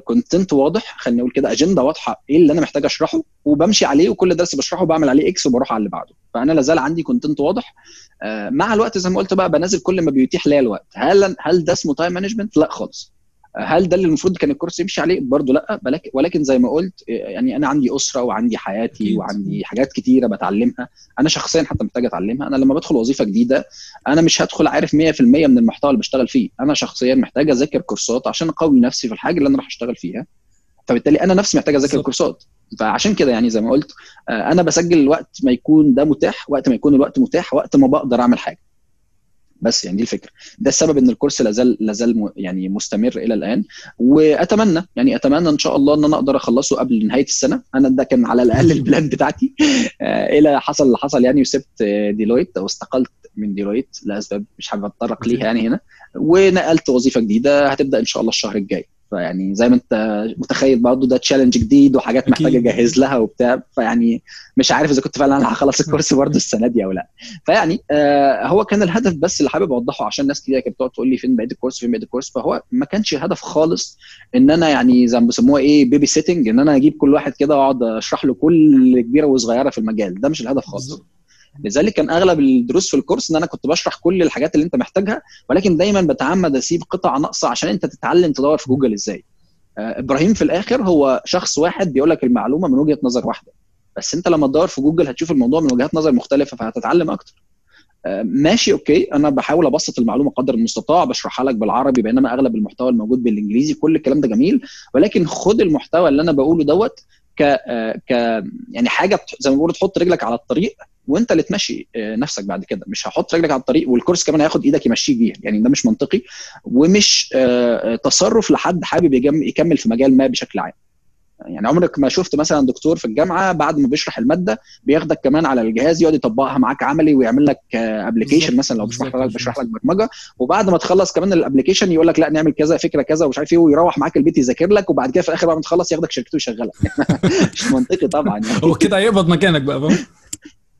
content واضح خلينا نقول كده اجنده واضحة إيه اللي أنا محتاج أشرحه وبمشي عليه وكل درس بشرحه بعمل عليه X وبروح على اللي بعده. فأنا لازال عندي content واضح آه، مع الوقت زي ما قلت بقى بنزل كل ما بيتيح ليا الوقت. هل هل ده اسمه time management لا خالص. آه، هل ده اللي المفروض كان الكورس يمشي عليه؟ برضه لا. ولكن زي ما قلت آه، يعني أنا عندي أسرة وعندي حياتي أكيد. وعندي حاجات كتيرة بتعلمها. أنا شخصيا حتى محتاج أتعلمها. أنا لما بدخل وظيفة جديدة أنا مش هدخل عارف 100% من المحتوى اللي بشتغل فيه. أنا شخصيا محتاج أذاكر كورسات عشان أقوي نفسي في الحاجة اللي أنا راح أشتغل فيها. فبالتالي أنا نفسي محتاج أذاكر. كورسات. فعشان كده يعني زي ما قلت آه، أنا بسجل وقت ما يكون ده متاح وقت ما يكون الوقت متاح وقت ما بقدر أعمل حاجة. بس يعني دي الفكرة. ده السبب إن الكورس لازال لازال يعني مستمر إلى الآن. وأتمنى يعني أتمنى إن شاء الله إن أنا أقدر أخلصه قبل نهاية السنة. أنا ده كان على الأقل ال plan بتاعتي. آه، إلى حصل اللي حصل يعني وسبت آه، ديلويت أو استقلت من ديلويت. لأسباب مش حابب أتطرق ليها يعني هنا. ونقلت وظيفة جديدة. هتبدأ إن شاء الله الشهر الجاي. فيعني زي ما انت متخيل برضه ده challenge جديد وحاجات محتاجة أجهز لها وبتاع. فيعني مش عارف إذا كنت فعلا هخلص الكورس برضه السنة دي أو لأ. فيعني آه هو كان الهدف بس اللي حابب أوضحه عشان ناس كتير كانت بتقعد تقول لي فين بقيه الكورس فين بقيه الكورس. فهو ما كانش هدف خالص إن أنا يعني زي ما بيسموها إيه babysitting إن أنا أجيب كل واحد كده وأقعد أشرح له كل كبيرة وصغيرة في المجال. ده مش الهدف خالص. لذلك كان أغلب الدروس في الكورس إن أنا كنت بشرح كل الحاجات اللي أنت محتاجها ولكن دايما بتعمد أسيب قطع ناقصه عشان أنت تتعلم تدور في جوجل إزاي. آه إبراهيم في الآخر هو شخص واحد بيقول لك المعلومة من وجهة نظر واحدة بس أنت لما تدور في جوجل هتشوف الموضوع من وجهات نظر مختلفة فهتتعلم أكتر. آه ماشي okay. أنا بحاول أبسط المعلومة قدر المستطاع بشرحها لك بالعربي بينما أغلب المحتوى الموجود بالإنجليزي كل الكلام ده جميل. ولكن خد المحتوى اللي أنا بقوله دوت ك ك يعني حاجة زي ما بيقولوا تحط رجلك على الطريق وانت اللي تمشي نفسك بعد كده. مش هحط رجلك على الطريق والكورس كمان هياخد إيدك يمشيك بيها. يعني ده مش منطقي ومش تصرف لحد حابب يكمل في مجال ما بشكل عام. يعني عمرك ما شفت مثلا دكتور في الجامعة بعد ما بيشرح المادة بياخدك كمان على الجهاز يقعد يطبقها معاك عملي ويعمل لك application مثلا لو بشرح لك بشرح لك برمجة. وبعد ما تخلص كمان ال application يقول لك لا نعمل كذا فكرة كذا ومش عارف إيه ويروح معاك البيت يذاكر لك وبعد كده في الآخر بعد ما تخلص ياخدك شركته ويشغلك مش منطقي طبعا يعني. هو كده هيقبض مكانك بقى فاهم؟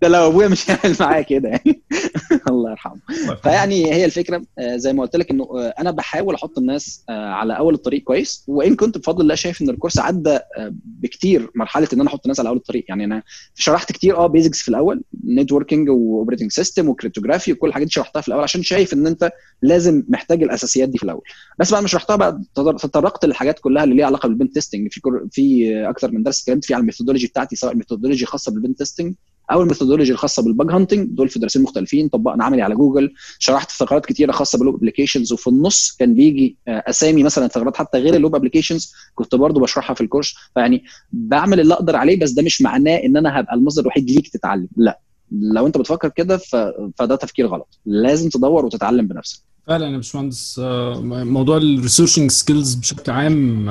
ده لو أبويا مش هيعمل معايا كده يعني. الله يرحمه. فيعني هي الفكرة زي ما قلت لك إنه أنا بحاول أحط الناس على أول الطريق كويس. وإن كنت بفضل الله شايف إن الكورس عدى بكتير مرحلة إن أنا أحط الناس على أول الطريق. يعني أنا شرحت كتير آه basics في الأول networking و operating system و cryptography وكل الحاجات دي شرحتها في الأول عشان شايف إن أنت لازم محتاج الأساسيات دي في الأول. بس بعد ما شرحتها بقى تطرقت للحاجات كلها اللي ليها علاقة بال pen testing في في أكتر من درس اتكلمت فيه على ال methodology بتاعتي سواء ال methodology خاصة بال pen testing أو ال methodology الخاصة بال bug hunting دول في درسين مختلفين طبقنا عملي على جوجل شرحت ثغرات كتيرة خاصة بال web applications وفي النص كان بيجي قدامي مثلا ثغرات حتى غير ال web applications كنت برضو بشرحها في الكورس. فيعني بعمل اللي أقدر عليه بس ده مش معناه إن أنا هبقى المصدر الوحيد ليك تتعلم. لا. لو أنت بتفكر كده ف... فده تفكير غلط. لازم تدور وتتعلم بنفسك. فعلا يا باشمهندس موضوع ال researching skills بشكل عام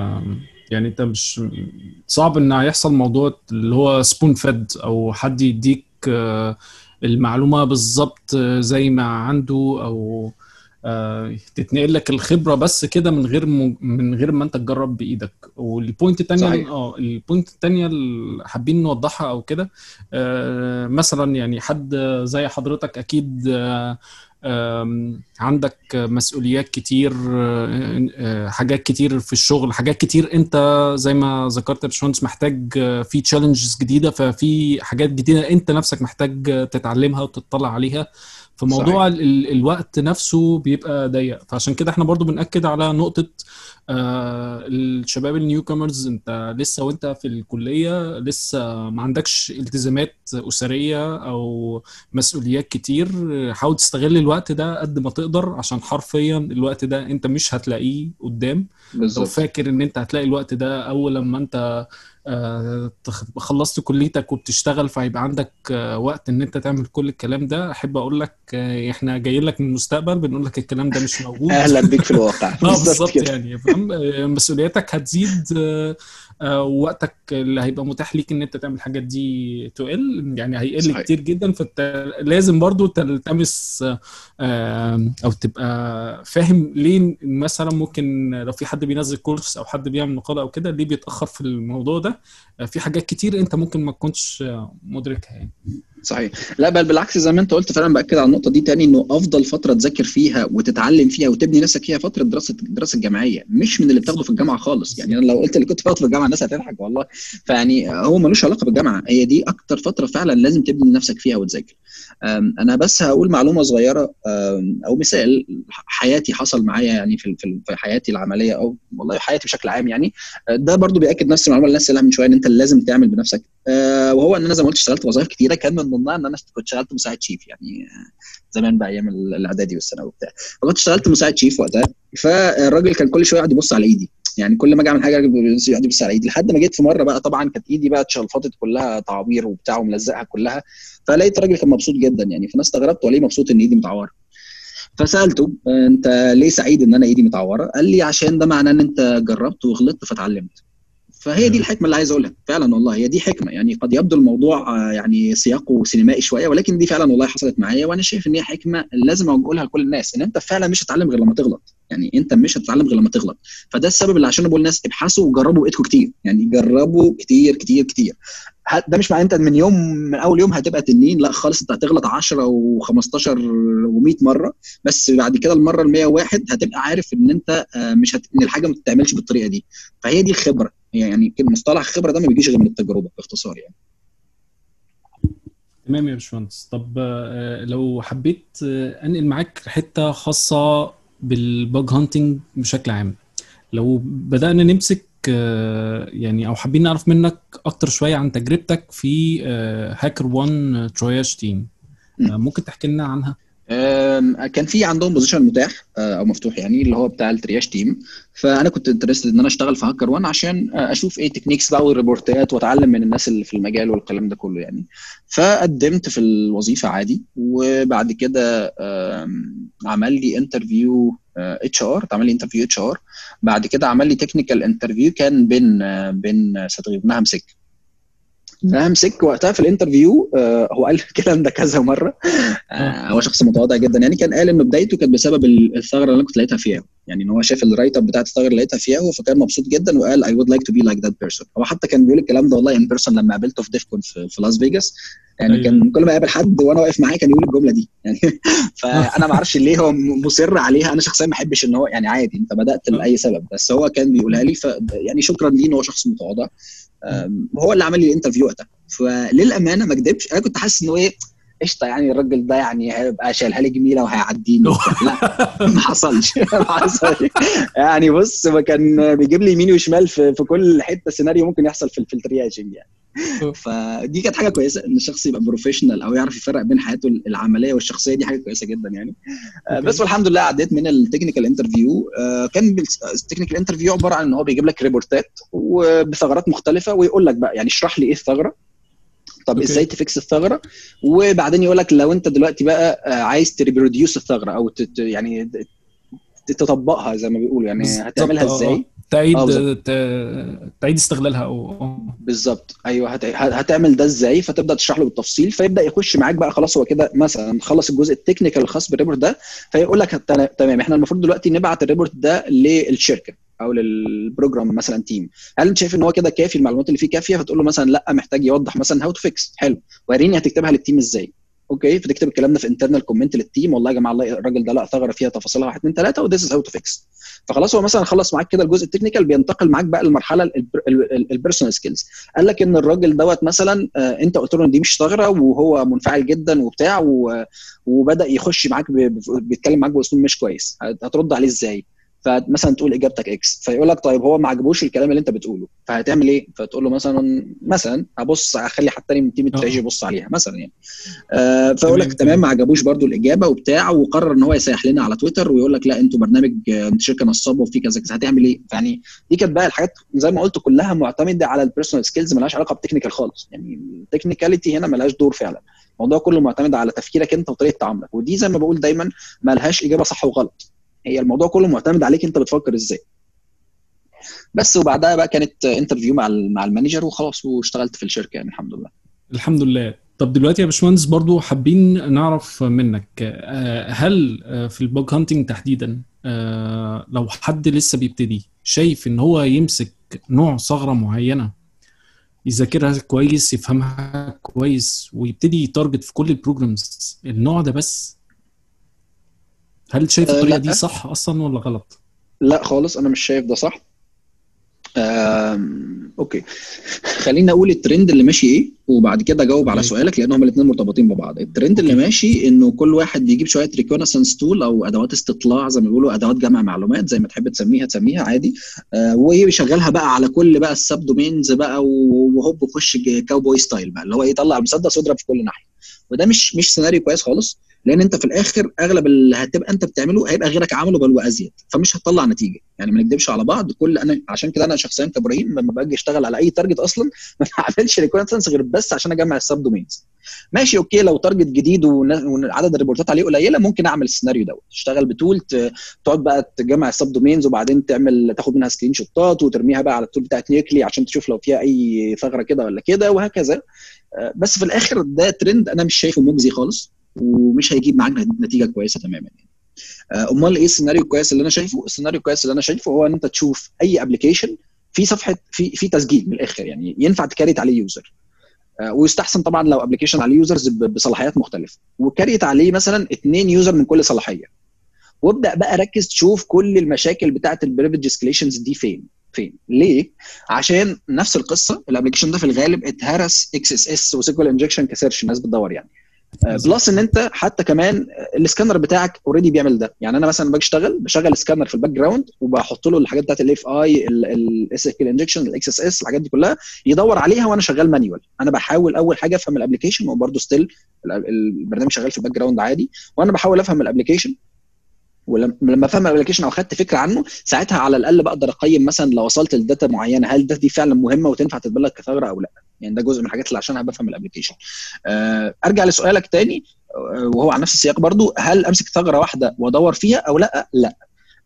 يعني انت مش صعب ان هيحصل موضوع اللي هو spoon feed أو حد يديك المعلومة بالظبط زي ما عنده أو تتنقل لك الخبرة بس كده من غير من غير ما انت تجرب بإيدك. وال point الثانية آه ال point الثانية اللي حابين نوضحها أو كده مثلا يعني حد زي حضرتك أكيد عندك مسؤوليات كتير حاجات كتير في الشغل حاجات كتير انت زي ما ذكرت يا باشمهندس محتاج في challenges جديدة ففي حاجات جديدة انت نفسك محتاج تتعلمها وتطلع عليها. فموضوع ال الوقت نفسه بيبقى ضيق. فعشان كده إحنا برضو بنأكد على نقطة آه الشباب ال newcomers انت لسه وانت في الكلية لسه ما عندكش التزامات أسرية أو مسؤوليات كتير حاول تستغل الوقت ده قد ما تقدر عشان حرفيا الوقت ده انت مش هتلاقيه قدام. بالزبط. لو فاكر ان انت هتلاقي الوقت ده أول لما انت خلصت كليتك وبتشتغل فهيبقى عندك آه وقت إن أنت تعمل كل الكلام ده. أحب أقول لك آه إحنا جايين لك من المستقبل بنقول لك الكلام ده مش موجود. أهلا بيك في الواقع. آه بالظبط يعني. فاهم مسؤولياتك هتزيد ووقتك اللي هيبقى متاح ليك إن أنت تعمل الحاجات دي تقل. يعني هيقل صحيح. كتير جدا فأنت لازم برضو تلتمس أو تبقى فاهم ليه مثلا ممكن لو في حد بينزل كورس أو حد بيعمل مقالة أو كده ليه بيتأخر في الموضوع ده. في حاجات كتير انت ممكن ما تكونش مدركها يعني. صحيح. لا بل بالعكس زي ما انت قلت فعلا بأكد على النقطة دي تاني إنه أفضل فترة تذاكر فيها وتتعلم فيها وتبني نفسك فيها فترة دراسة الدراسه الجامعيه مش من اللي بتاخده في الجامعة خالص. يعني أنا لو قلت اللي كنت باخده في الجامعة الناس هتضحك والله. فيعني هو ملوش علاقة بالجامعة. هي دي أكتر فترة فعلا لازم تبني نفسك فيها وتذاكر. أنا بس هقول معلومة صغيرة أو مثال حياتي حصل معايا يعني في في حياتي العملية أو والله حياتي بشكل عام يعني. ده برضو بيأكد نفس المعلومة اللي الناس من شوية إن أنت لازم تعمل بنفسك. وهو إن أنا زي ما قلت اشتغلت وظائف كتيرة كان من ضمنها إن أنا كنت اشتغلت مساعد شيف يعني زمان بقى أيام الإعدادي والثانوي وبتاع. فكنت اشتغلت مساعد شيف وقتها فالراجل كان كل شوية يقعد يبص على إيدي. يعني كل ما أجي أعمل حاجة يقعد يبص على إيدي. لحد ما جيت في مرة بقى طبعا كانت إيدي بقى اتشلفطت كلها تعوير وبتاع وملزقها كلها. فلقيت الراجل كان مبسوط جدا يعني. فأنا استغربت هو ليه مبسوط إن إيدي متعورة. فسألته أنت ليه سعيد إن أنا إيدي متعورة؟ قال لي عشان ده معناه إن أنت جربت وغلطت فتعلمت. فهي دي الحكمة اللي عايز أقولها. فعلا والله هي دي حكمة. يعني قد يبدو الموضوع يعني سياقه سينمائي شوية ولكن دي فعلا والله حصلت معايا وأنا شايف إن هي حكمة لازم أقولها لكل الناس إن أنت فعلا مش هتتعلم غير لما تغلط. يعني أنت مش هتتعلم غير لما تغلط. فده السبب اللي عشان بقول للناس ابحثوا وجربوا بايدكم كتير. يعني جربوا كتير كتير كتير. ده مش معناه أنت من يوم من أول يوم هتبقى تنين لا خالص أنت هتغلط 10 و15 و100 مرة. بس بعد كده المرة ال 101 هتبقى عارف إن أنت مش هت... إن الحاجة ما بتتعملش بالطريقة دي. فهي دي الخبرة. يعني مصطلح الخبره ده ما بيجيش غير من التجربة باختصار يعني. تمام يا باشمهندس. طب لو حبيت أنقل معاك حتة خاصة بالباج هانتنج بشكل عام. لو بدأنا نمسك يعني أو حابين نعرف منك أكتر شوية عن تجربتك في هاكر 1 triage team ممكن تحكي لنا عنها؟ كان في عندهم position متاح أو مفتوح يعني اللي هو بتاع ال triage team فأنا كنت interested إن أنا أشتغل في هاكر 1 عشان أشوف ال techniques بقى وال report ات وأتعلم من الناس اللي في المجال والكلام ده كله يعني. فقدمت في الوظيفة عادي وبعد كده عمل لي interview HR اتعمل لي interview HR بعد كده عمل لي technical interview كان Ben Ben Sadeghipour NahamSec NahamSec وقتها في ال interview آه هو قال الكلام ده كذا مرة. آه هو شخص متواضع جدا. يعني كان قال ان بدايته كانت بسبب الثغرة اللي أنا كنت لقيتها فيها. يعني إن هو شاف ال write-up بتاعت الثغرة اللي لقيتها فيها فكان مبسوط جدا وقال I would like to be like that person هو حتى كان بيقول الكلام ده والله in person لما قابلته في DEF CON في, في لاس فيجاس يعني أيوة. كان كل ما يقابل حد وأنا واقف معاه كان يقول الجملة دي. يعني فأنا ما أعرفش ليه هو مصر عليها. أنا شخصيا ما أحبش إن هو يعني عادي أنت بدأت لأي سبب. بس هو كان بيقولها لي ف يعني شكرا ليه إن هو شخص متواضع. هو اللي عمل لي ال interview وقتها. فللأمانة ما اكذبش أنا كنت حاسس انه إيه قشطة يعني الراجل ده يعني هيبقى شايلها لي جميلة وهيعديني لا ما حصلش. ما حصلش. يعني بص ما كان بيجيب لي يمين وشمال في, في كل حتة سيناريو ممكن يحصل في ال triaging يعني. فدي كانت حاجة كويسة إن الشخص يبقى professional أو يعرف يفرق بين حياته العملية والشخصية دي حاجة كويسة جدا يعني. بس والحمد لله عديت من ال technical interview كان ال technical interview عبارة عن إن هو بيجيب لك ريبورتات وبثغرات مختلفة ويقول لك بقى يعني اشرح لي إيه الثغرة طب إزاي ت fix الثغرة وبعدين يقول لك لو أنت دلوقتي بقى عايز ت reproduce الثغرة أو تت يعني تطبقها زي ما بيقولوا يعني هتعملها إزاي؟ تعيد تعيد استغلالها أو بالظبط. أيوه. هت... هتعمل ده إزاي؟ فتبدأ تشرح له بالتفصيل فيبدأ يخش معاك بقى خلاص هو كده مثلا خلص الجزء ال technical الخاص بال report ده فيقول لك تمام إحنا المفروض دلوقتي نبعت ال report ده للشركة أو لل program مثلا team هل أنت شايف إن هو كده كافي؟ المعلومات اللي فيه كافية؟ فتقول له مثلا لأ محتاج يوضح مثلا how to fix حلو. وريني هتكتبها لل team إزاي. okay فتكتب الكلام ده في internal comment لل team والله يا جماعة الراجل ده لاقى ثغرة فيها تفاصيلها 1 2 3 و this is how to fix فخلاص هو مثلا خلص معاك كده الجزء ال technical بينتقل معاك بقى للمرحلة ال personal skills قال لك إن الراجل دوت مثلا أنت قلت له إن دي مش ثغرة وهو منفعل جدا وبتاع وبدأ يخش معاك بيتكلم معاك بأسلوب مش كويس. هترد عليه إزاي؟ فمثلا تقول إجابتك X فيقول لك طيب هو ما عجبوش الكلام اللي أنت بتقوله فهتعمل إيه؟ فتقول له مثلا مثلا هبص هخلي حد تاني من team ال triage يبص عليها مثلا يعني. آه فيقول لك تمام ما عجبوش برده الإجابة وبتاع وقرر إن هو يسيح لنا على تويتر ويقول لك لا أنتوا برنامج أنت شركة نصابه وفي كذا كذا هتعمل إيه؟ يعني دي كانت بقى الحاجات زي ما قلت كلها معتمدة على ال personal skills مالهاش علاقة بال technical خالص. يعني ال technicality هنا مالهاش دور فعلا. الموضوع كله معتمد على تفكيرك أنت وطريقة تعاملك. ودي زي ما بقول دايما مالهاش إجابة صح وغلط. هي الموضوع كله معتمد عليك انت بتفكر إزاي. بس وبعدها بقى كانت interview مع مع ال manager وخلاص واشتغلت في الشركة يعني الحمد لله. الحمد لله. طب دلوقتي يا باشمهندس برضو حابين نعرف منك هل في ال bug hunting تحديدا لو حد لسه بيبتدي شايف إن هو يمسك نوع ثغرة معينة يذاكرها كويس يفهمها كويس ويبتدي ي target في كل ال programs النوع ده بس؟ هل شايف الطريقة دي صح أصلا ولا غلط؟ لا خالص أنا مش شايف ده صح. okay. خلينا أقول الترند اللي ماشي إيه وبعد كده أجاوب على سؤالك لأن هما الاثنين مرتبطين ببعض. الترند اللي ماشي إنه كل واحد بيجيب شوية reconnaissance tool أو أدوات استطلاع زي ما بيقولوا أدوات جمع معلومات زي ما تحب تسميها تسميها عادي. آه ويشغلها بقى على كل بقى ال subdomains بقى وهوب خش cowboy style بقى اللي هو يطلع مسدس ويضرب في كل ناحية. وده مش مش سيناريو كويس خالص. لأن انت في الآخر اغلب اللي هتبقى انت بتعمله هيبقى غيرك عمله بل وازيد فمش هتطلع نتيجة. يعني ما نكدبش على بعض كل أنا عشان كده أنا شخصيا كإبراهيم لما باجي أشتغل على أي target أصلا ما بعملش reconnaissance غير بس عشان أجمع ال subdomains ماشي okay لو target جديد وعدد الريبورتات عليه قليلة ممكن أعمل السيناريو دوت. تشتغل ب tool تقعد بقى تجمع ال subdomains وبعدين تعمل تاخد منها سكرين شوتات وترميها بقى على ال tool بتاعت Nuclei عشان تشوف لو فيها أي ثغرة كده ولا كده وهكذا. بس في الآخر ده ترند أنا مش شايفه مجزي خالص. ومش هيجيب معاك نتيجة كويسة تماما يعني. أمال إيه السيناريو الكويس اللي أنا شايفه؟ السيناريو الكويس اللي أنا شايفه هو إن أنت تشوف أي application في صفحه في في تسجيل من الآخر يعني ينفع ت create عليه user ويستحسن طبعا لو application عليه users بصلاحيات مختلفة. و create عليه مثلا اثنين user من كل صلاحية. وابدأ بقى ركز تشوف كل المشاكل بتاعة ال privilege escalations دي فين. فين؟ ليه؟ عشان نفس القصة ال application ده في الغالب اتهرس XSS و SQL injection ك search الناس بتدور يعني. plus إن أنت حتى كمان السكانر بتاعك already بيعمل ده. يعني أنا مثلا باجي أشتغل بشغل سكانر في ال background وبحط له الحاجات بتاعت ال LFI ال SQL injection ال XSS الحاجات دي كلها يدور عليها وأنا شغال manual أنا بحاول أول حاجة أفهم ال application وبرده still البرنامج شغال في ال background عادي وأنا بحاول أفهم ال application ولما افهم ال application أو خدت فكرة عنه ساعتها على الأقل بقدر أقيم مثلا لو وصلت ل data معينة هل ال data دي فعلا مهمة وتنفع تتبلغ كثغرة أو لأ؟ يعني ده جزء من الحاجات اللي عشانها بفهم ال application. أه أرجع لسؤالك تاني وهو على نفس السياق برضو هل أمسك ثغرة واحدة وأدور فيها أو لأ؟ لأ.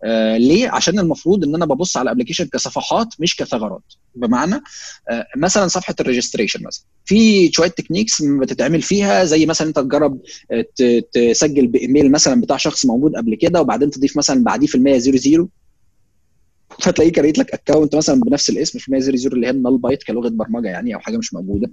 آه ليه؟ عشان المفروض إن أنا ببص على ال application كصفحات مش كثغرات. بمعنى آه مثلا صفحة ال registration مثلا. في شوية techniques بتتعمل فيها زي مثلا أنت تجرب تسجل بإيميل مثلا بتاع شخص موجود قبل كده وبعدين تضيف مثلا بعديه في المية zero zero. فتلاقيه create لك account مثلا بنفس الاسم في 100 zero اللي هي ال null byte كلغة برمجة يعني أو حاجة مش موجودة.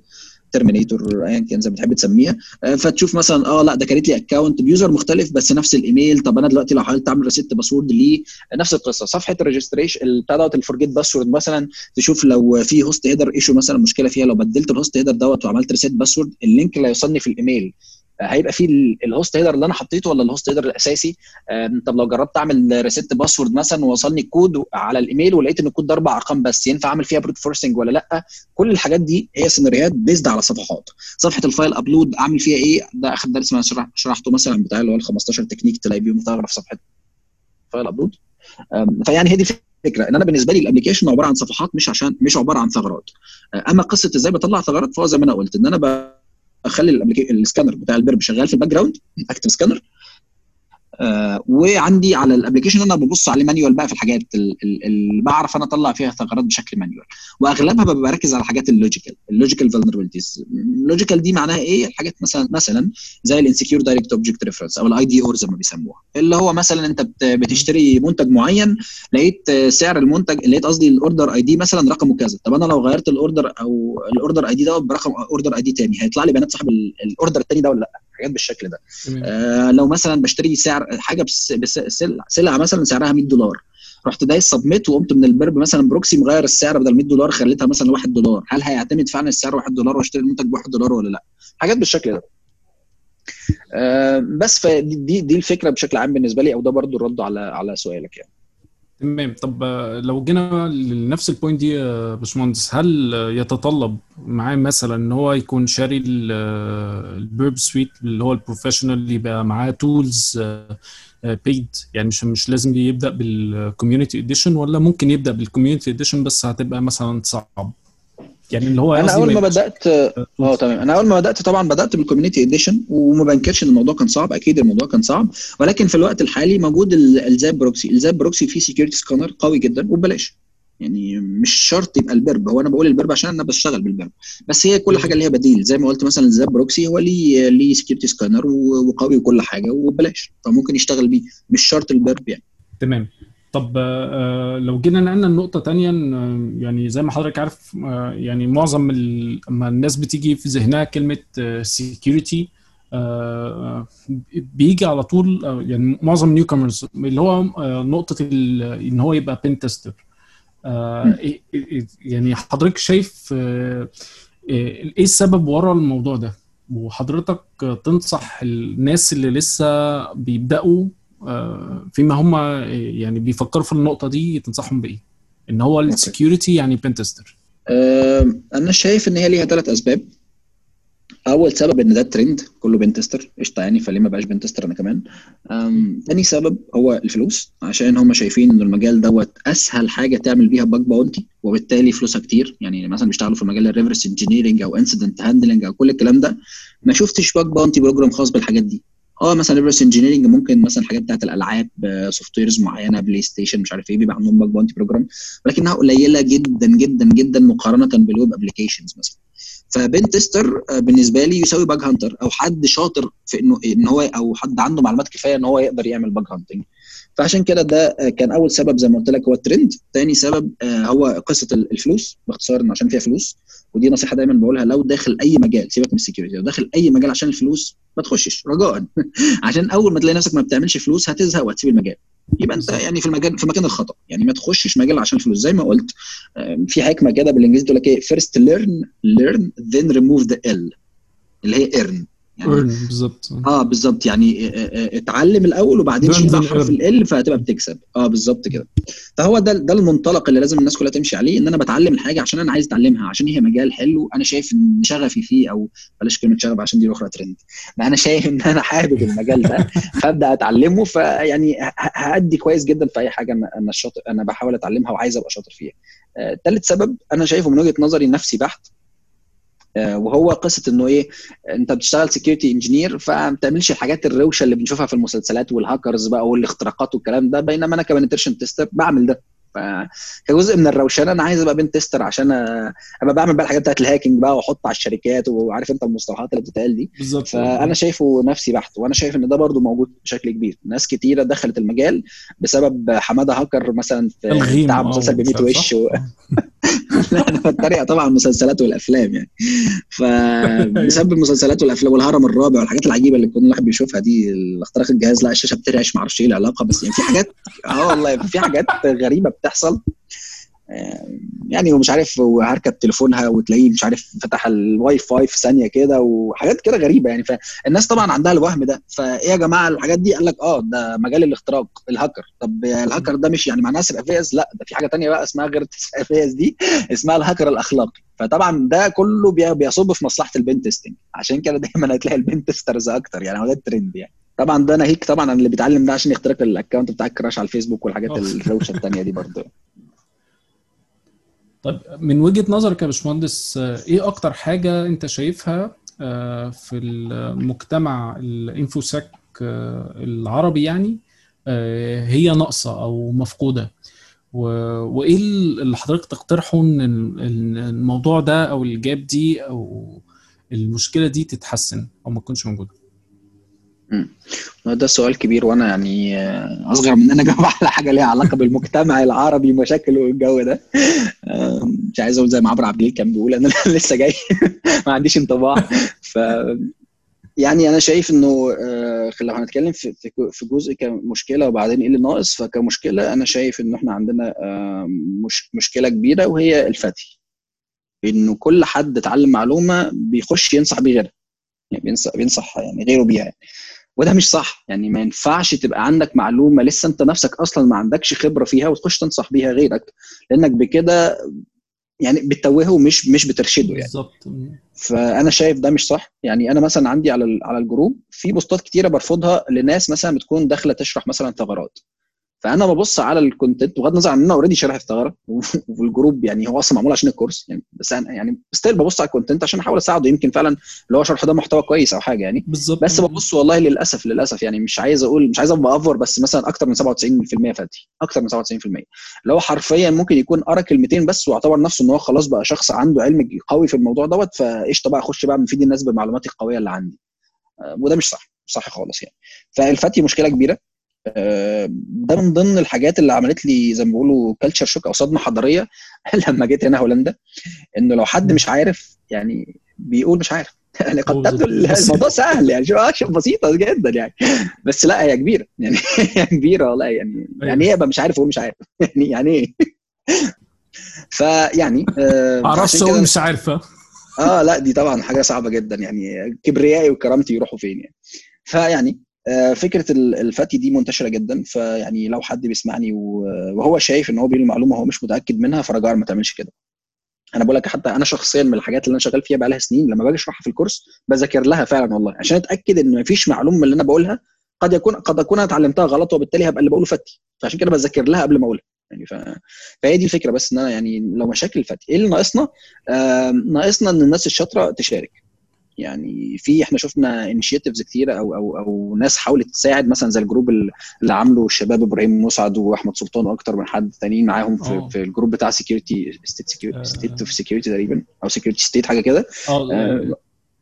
terminator ايا كان زي ما بتحب تسميها. فتشوف مثلا آه لا ده create لي account ب user مختلف بس نفس الإيميل. طب أنا دلوقتي لو حاولت أعمل reset password ليه؟ نفس القصة. صفحة ال registration بتاع دوت ال forget password مثلا تشوف لو في host header issue مثلا مشكلة فيها لو بدلت ال host header دوت وعملت reset password ال link اللي هيوصلني في الإيميل. هيبقى فيه ال host header اللي أنا حطيته ولا ال host header الأساسي؟ طب لو جربت أعمل reset password مثلا ووصلني الكود على الإيميل ولقيت إن الكود ده أربع أرقام بس ينفع أعمل فيها brute forcing ولا لأ؟ كل الحاجات دي هي سيناريوهات based على صفحات. صفحة ال file upload أعمل فيها إيه؟ ده آخر درس أنا شرح شرحته مثلا بتاع اللي هو ال 15 تكنيك تلاقي بيهم في صفحة file upload فيعني هي دي الفكرة إن أنا بالنسبة لي ال application عبارة عن صفحات مش عشان مش عبارة عن ثغرات. أما قصة إزاي بطلع ثغرات فهو زي ما أنا قلت إن أنا اخلي السكانر بتاع ال Burp شغال في ال background active scanner آه وعندي على ال application أنا ببص عليه manual بقى في الحاجات اللي بعرف أنا اطلع فيها ثغرات بشكل manual. واغلبها ببقى بركز على الحاجات ال logical ال logical vulnerabilities ال logical دي معناها إيه؟ الحاجات مثلا مثلا زي ال insecure direct object reference أو ال IDOR زي ما بيسموها. اللي هو مثلا انت بتشتري منتج معين لقيت سعر المنتج لقيت قصدي ال order ID مثلا رقمه كذا. طب أنا لو غيرت ال order أو ال order ID ده برقم order ID تاني هيطلع لي بيانات صاحب ال order التاني ده ولا لأ؟ حاجات بالشكل ده. آه لو مثلا بشتري سعر حاجة بس بس سلعة مثلا سعرها 100 دولار رحت دايس submit وقمت من ال Burp مثلا proxy مغير السعر بدل 100 دولار خليتها مثلا 1 دولار. هل هيعتمد فعلا السعر 1 دولار واشتري المنتج ب 1 دولار ولا لأ؟ حاجات بالشكل ده. آه بس فدي دي الفكرة بشكل عام بالنسبة لي أو ده برضو الرد على على سؤالك يعني. تمام. طب لو جينا لنفس ال point دي يا باشمهندس هل يتطلب معاه مثلا إن هو يكون شاري ال Burp Suite اللي هو ال professional يبقى معاه tools paid يعني مش مش لازم يبدأ بال community edition ولا ممكن يبدأ بال community edition بس هتبقى مثلا صعب؟ يعني اللي هو أنا أول ما بدات آه تمام. أنا أول ما بدأت طبعا بدأت بال community edition وما بنكرش إن الموضوع كان صعب. أكيد الموضوع كان صعب. ولكن في الوقت الحالي موجود ال ZAP Proxy ال ZAP Proxy فيه security scanner قوي جدا وببلاش. يعني مش شرط يبقى ال Burp. هو أنا بقول البرب عشان أنا بشتغل بال Burp. بس هي كل حاجة ليها بديل. زي ما قلت مثلا ال ZAP Proxy هو ليه ليه security scanner وقوي وكل حاجة وببلاش. فممكن يشتغل بيه. مش شرط ال Burp يعني. تمام. طب لو جينا نقلنا النقطة تانية يعني زي ما حضرتك عارف يعني معظم لما الناس بتيجي في ذهنها كلمة security بيجي على طول يعني معظم newcomers اللي هو نقطة إن هو يبقى pen tester يعني حضرتك شايف إيه السبب ورا الموضوع ده؟ وحضرتك تنصح الناس اللي لسه بيبدأوا فيما هم يعني بيفكروا في النقطة دي تنصحهم بإيه؟ إن هو ال security يعني pentester أنا شايف إن هي ليها ثلاث أسباب. أول سبب إن ده ترند كله pentester قشطة يعني فليه ما بقاش pentester أنا كمان؟ تاني سبب هو الفلوس عشان هم شايفين إن المجال دوت أسهل حاجة تعمل بيها bug bounty وبالتالي فلوسها كتير. يعني مثلا بيشتغلوا في مجال ال reverse engineering أو incident handling أو كل الكلام ده. ما شفتش bug bounty program خاص بالحاجات دي. آه مثلا reverse engineering ممكن مثلا حاجات بتاعت الألعاب softwares معينة PlayStation مش عارف إيه بيبقى عندهم bug bounty program ولكنها قليلة جدا جدا جدا مقارنة بال web applications مثلا. ف pen tester بالنسبة لي يساوي bug hunter أو حد شاطر في إنه إن هو أو حد عنده معلومات كفاية إن هو يقدر يعمل bug hunting فعشان كده ده كان أول سبب زي ما قلت لك هو الترند. تاني سبب هو قصة الفلوس باختصار إن عشان فيها فلوس ودي نصيحة دايما بقولها لو داخل أي مجال سيبك من ال security لو داخل أي مجال عشان الفلوس ما تخشش رجاء. عشان أول ما تلاقي نفسك ما بتعملش فلوس هتزهق وهتسيب المجال. يبقى أنت يعني في المكان في مكان الخطأ. يعني ما تخشش مجال عشان فلوس زي ما قلت في حكمة كده بالإنجليزي تقول لك إيه فيرست ليرن ليرن ذن ريموف ذا ال اللي هي earn يعني بالظبط آه بالظبط يعني اتعلم الأول وبعدين شيل بقى حرف L فهتبقى بتكسب. آه بالظبط كده. فهو ده ده المنطلق اللي لازم الناس كلها تمشي عليه إن أنا بتعلم الحاجة عشان أنا عايز أتعلمها عشان هي مجال حلو أنا شايف إن شغفي فيه أو بلاش كلمة شغف عشان دي أخرى ترند أنا شايف إن أنا حابب المجال ده فأبدأ أتعلمه. فيعني هأدي كويس جدا في أي حاجة أنا الشاطر أنا بحاول أتعلمها وعايز أبقى شاطر فيها. ثالث سبب أنا شايفه من وجهة نظري نفسي بحت. وهو قصة إنه إيه أنت بتشتغل security engineer فما بتعملش الحاجات الروشة اللي بنشوفها في المسلسلات والهاكرز بقى والاختراقات والكلام ده بينما أنا ك penetration tester بعمل ده. فكجزء من الروشنة أنا عايز أبقى pen tester عشان أبقى بعمل بقى الحاجات بتاعت الهاكينج بقى وأحط على الشركات وعارف أنت المصطلحات اللي بتتقال دي. بالظبط. فأنا شايفه نفسي بحت وأنا شايف إن ده برضو موجود بشكل كبير. ناس كتيرة دخلت المجال بسبب حمادة هاكر مثلا في بتاع مسلسل ب 100 وش و... بتريق طبعا المسلسلات والأفلام يعني. فبسبب المسلسلات والأفلام والهرم الرابع والحاجات العجيبة اللي كل واحد بيشوفها دي اختراق الجهاز لا الشاشة بترعش ما أعرفش إيه العلاقة بس يعني في حاجات آه والله في حاجات غريبة بتحصل. يعني ومش عارف وهركب تليفونها وتلاقيه مش عارف فتح الواي فاي في ثانية كده وحاجات كده غريبة يعني. فالناس طبعا عندها الوهم ده. فإيه يا جماعة الحاجات دي؟ قال لك آه ده مجال الاختراق الهاكر. طب الهاكر ده مش يعني معناه سرقه فيز لا ده في حاجة تانية بقى اسمها غير فيز دي اسمها الهاكر الأخلاقي. فطبعا ده كله بيصب في مصلحة testing عشان كده دايما هتلاقي ال pen testers أكتر يعني هو ده الترند يعني. طبعا ده ناهيك طبعا عن اللي بيتعلم ده عشان يخترق ال account بتاعك crush على الفيسبوك والحاجات الروشة الثانية دي برضه. طيب من وجهة نظرك يا باشمهندس إيه أكتر حاجة أنت شايفها في المجتمع الانفوساك العربي يعني هي ناقصة أو مفقودة؟ وإيه اللي حضرتك تقترحه إن الموضوع ده أو الجاب دي أو المشكلة دي تتحسن أو ما تكونش موجودة؟ ده سؤال كبير وأنا يعني أصغر من إن أنا أجاوب على حاجة ليها علاقة بالمجتمع العربي ومشاكله والجو ده. مش عايز أقول زي ما عمرو عبد الجليل كان بيقول أنا لسه جاي ما عنديش انطباع. ف يعني أنا شايف إنه لو هنتكلم في جزء كمشكلة وبعدين إيه اللي ناقص فكمشكلة أنا شايف إن إحنا عندنا مش مشكلة كبيرة وهي الفتي إنه كل حد اتعلم معلومة بيخش ينصح بيه غيرها. يعني بينصح بينصح يعني غيره بيها يعني. وده مش صح. يعني ما ينفعش تبقى عندك معلومة لسه انت نفسك أصلا ما عندكش خبرة فيها وتخش تنصح بيها غيرك لأنك بكده يعني بتتوهه ومش مش بترشده يعني. بالظبط. فأنا شايف ده مش صح. يعني أنا مثلا عندي على على ال group في posts ات كتيرة برفضها لناس مثلا بتكون داخلة تشرح مثلا ثغرات. فأنا ببص على ال content بغض النظر عن إن أنا already شارح الثغرة وال group يعني هو أصلا معمول عشان ال course يعني بس أنا يعني still ببص على ال content عشان أحاول أساعده. يمكن فعلا اللي هو شرح ده محتوى كويس أو حاجة يعني. بالظبط. بس ببص والله للأسف للأسف يعني مش عايز أقول مش عايز أبقى أ over بس مثلا أكتر من 97% فتي. أكتر من 97% اللي هو حرفيا ممكن يكون قرأ كلمتين بس واعتبر نفسه إن هو خلاص بقى شخص عنده علم قوي في الموضوع دوت فقشطة بقى أخش بقى مفيد الناس بمعلوماتي القوية اللي عندي. وده مش صح مش صح خالص يعني. فالفتي مشكلة كبيرة. ده من ضمن الحاجات اللي عملت لي زي ما بيقولوا culture shock أو صدمة حضارية لما جيت هنا هولندا إنه لو حد مش عارف يعني بيقول مش عارف. يعني قد تبدو الموضوع سهل يعني شوف بسيطة جدا يعني. بس لا هي كبيرة. يعني هي كبيرة والله يعني يعني إيه ابقى مش عارف واقول مش عارف؟ يعني يعني إيه؟ فيعني آه معرفش أقول مش عارفه آه لا دي طبعا حاجة صعبة جدا يعني كبريائي وكرامتي يروحوا فين يعني. فيعني فكرة الفتي دي منتشرة جدا فيعني لو حد بيسمعني وهو شايف إن هو بيقول المعلومة هو مش متأكد منها فرجاء ما تعملش كده. أنا بقول لك حتى أنا شخصيا من الحاجات اللي أنا شغال فيها بقى لها سنين لما باجي أشرحها في ال course بذاكر لها فعلا والله عشان أتأكد إن مفيش معلومة من اللي أنا بقولها قد يكون قد أكون اتعلمتها غلط وبالتالي هبقى اللي بقوله فتي. فعشان كده بذاكر لها قبل ما أقولها. يعني ف... فهي دي الفكرة بس إن أنا يعني لو مشاكل فتي إيه اللي ناقصنا؟ آه ناقصنا إن الناس الشاطرة تشارك. يعني في إحنا شفنا initiatives كتيرة أو أو أو ناس حاولت تساعد مثلا زي ال group اللي عامله الشباب إبراهيم مسعد وأحمد سلطان وأكتر من حد تانيين معاهم في, آه. في ال group بتاع security State of Security تقريبا أو Security State حاجة كده. آه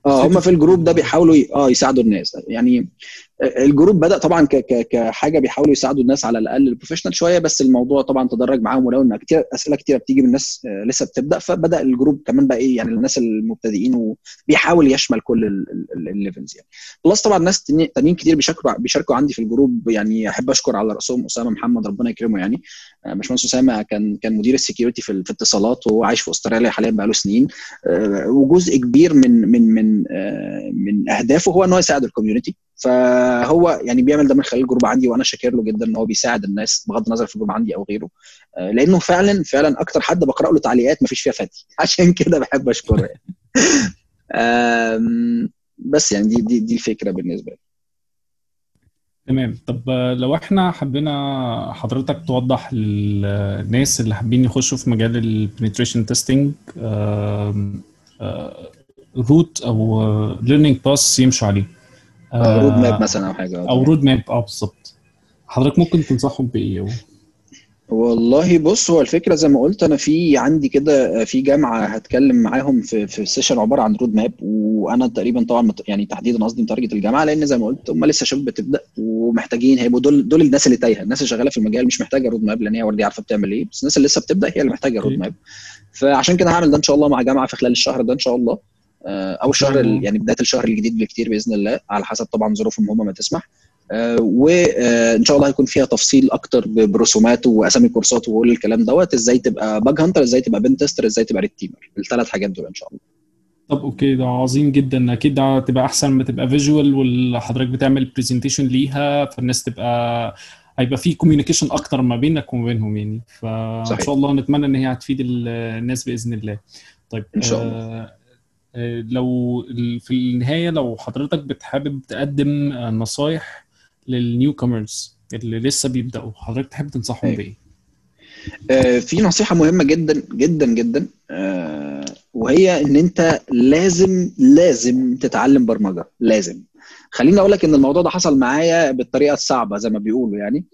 آه، State هم في ال group ده بيحاولوا آه يساعدوا الناس. يعني ال group بدأ طبعا كحاجة بيحاولوا يساعدوا الناس على الأقل ال professional شوية بس الموضوع طبعا تدرج معاهم ولو ان كتير أسئلة كتير بتيجي من الناس آه، لسه بتبدأ فبدأ ال group كمان بقى إيه يعني الناس المبتدئين وبيحاول يشمل كل ال levels يعني. plus طبعا ناس تاني- تانيين كتير بيشاركوا بيشاركوا عندي في ال group يعني أحب أشكر على رأسهم أسامة محمد ربنا يكرمه يعني. آه، باشمهندس أسامة كان كان مدير ال security في في اتصالات وهو عايش في أستراليا حاليا بقاله سنين. آه، وجزء كبير من من من من أهدافه هو إن هو يساعد ال community فهو يعني بيعمل ده من خلال ال group عندي وأنا شاكر له جدا إن هو بيساعد الناس بغض النظر في ال group عندي أو غيره. آه، لأنه فعلا فعلا أكتر حد بقرأ له تعليقات ما فيش فيها فتي عشان كده بحب أشكره يعني. بس يعني دي دي دي الفكرة بالنسبة لي. تمام. طب آه، لو إحنا حبينا حضرتك توضح للناس اللي حابين يخشوا في مجال ال penetration testing route أو learning path يمشوا عليه. آه، road map آه، مثلا أو حاجة آه، أو road map آه بالظبط. حضرتك ممكن تنصحهم بإيه؟ والله بص هو الفكرة زي ما قلت أنا في عندي كده في جامعة هتكلم معاهم في في session عبارة عن road map وأنا تقريبا طبعا يعني تحديدا قصدي مت target الجامعة لأن زي ما قلت هم لسه شباب بتبدأ ومحتاجين هيبقوا دول دول الناس اللي تايهة. الناس اللي شغالة في المجال مش محتاجة road map لأن هي already عارفة بتعمل إيه. بس الناس اللي لسه بتبدأ هي اللي محتاجة road map فعشان كده هعمل ده إن شاء الله مع جامعة في خلال الشهر ده إن شاء الله. آه، أو ان شاء الشهر يعني بداية الشهر الجديد بكتير بإذن الله على حسب طبعا ظروفهم هم ما تسمح. وان شاء الله هيكون فيها تفصيل أكتر برسومات وأسامي كورسات وكل الكلام دوت إزاي تبقى bug hunter إزاي تبقى pen tester إزاي تبقى red teamer الثلاث حاجات دول إن شاء الله. طب okay ده عظيم جدا. أكيد ده هتبقى أحسن ما تبقى visual وحضرتك بتعمل presentation ليها فالناس تبقى هيبقى في communication أكتر ما بينك وما بينهم يعني. فإن شاء الله نتمنى إن هي هتفيد ال- الناس بإذن الله. طيب إن شاء الله آه آه، لو في النهاية لو حضرتك بتحابب تقدم نصايح للنيو كومرز اللي لسه بيبدأوا حضرتك تحب تنصحهم أيوه بإيه؟ آه، في نصيحة مهمة جدا جدا جدا. آه، وهي إن أنت لازم لازم تتعلم برمجة لازم. خليني أقول لك إن الموضوع ده حصل معايا بالطريقة الصعبة زي ما بيقولوا يعني.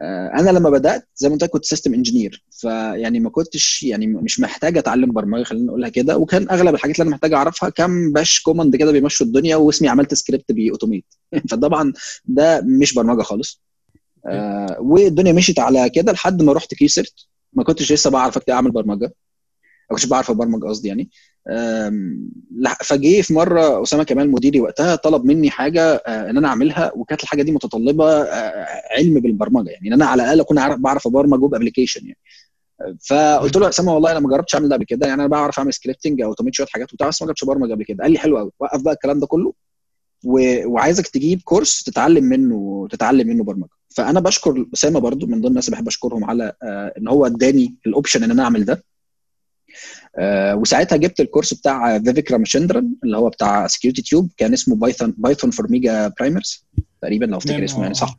آه، أنا لما بدأت زي ما لك كنت system engineer فيعني ما كنتش يعني مش محتاج أتعلم برمجة خليني اقولها كده. وكان أغلب الحاجات اللي أنا محتاج أعرفها كام bash command كده بيمشوا الدنيا واسمي عملت script بي automate فطبعا ده مش برمجة خالص. آه، والدنيا مشيت على كده لحد ما رحت كيسرت ما كنتش لسه بعرف أعمل برمجة. ما كنتش بعرف أبرمج قصدي يعني. فجه في مرة أسامة كمال مديري وقتها طلب مني حاجة آه، إن أنا أعملها وكانت الحاجة دي متطلبة آه، علم بالبرمجة يعني. إن أنا على الأقل أكون عارف بعرف أبرمج web application يعني. فقلت له أسامة والله أنا ما جربتش أعمل ده قبل كده يعني أنا بعرف أعمل scripting أو automate شوية حاجات وبتاع بس ما جربتش أبرمج قبل كده. قال لي حلو قوي وقف بقى الكلام ده كله و... وعايزك تجيب كورس تتعلم منه تتعلم منه برمجة. فأنا بشكر أسامة برضو من ضمن الناس اللي بحب أشكرهم على آه إن هو اداني ال option إن أنا أعمل ده. آه وساعتها جبت الكورس بتاع Vivek Ramachandran اللي هو بتاع SecurityTube كان اسمه Python Python for Mega Primers تقريبا لو افتكر تمام اسمه يعني صح؟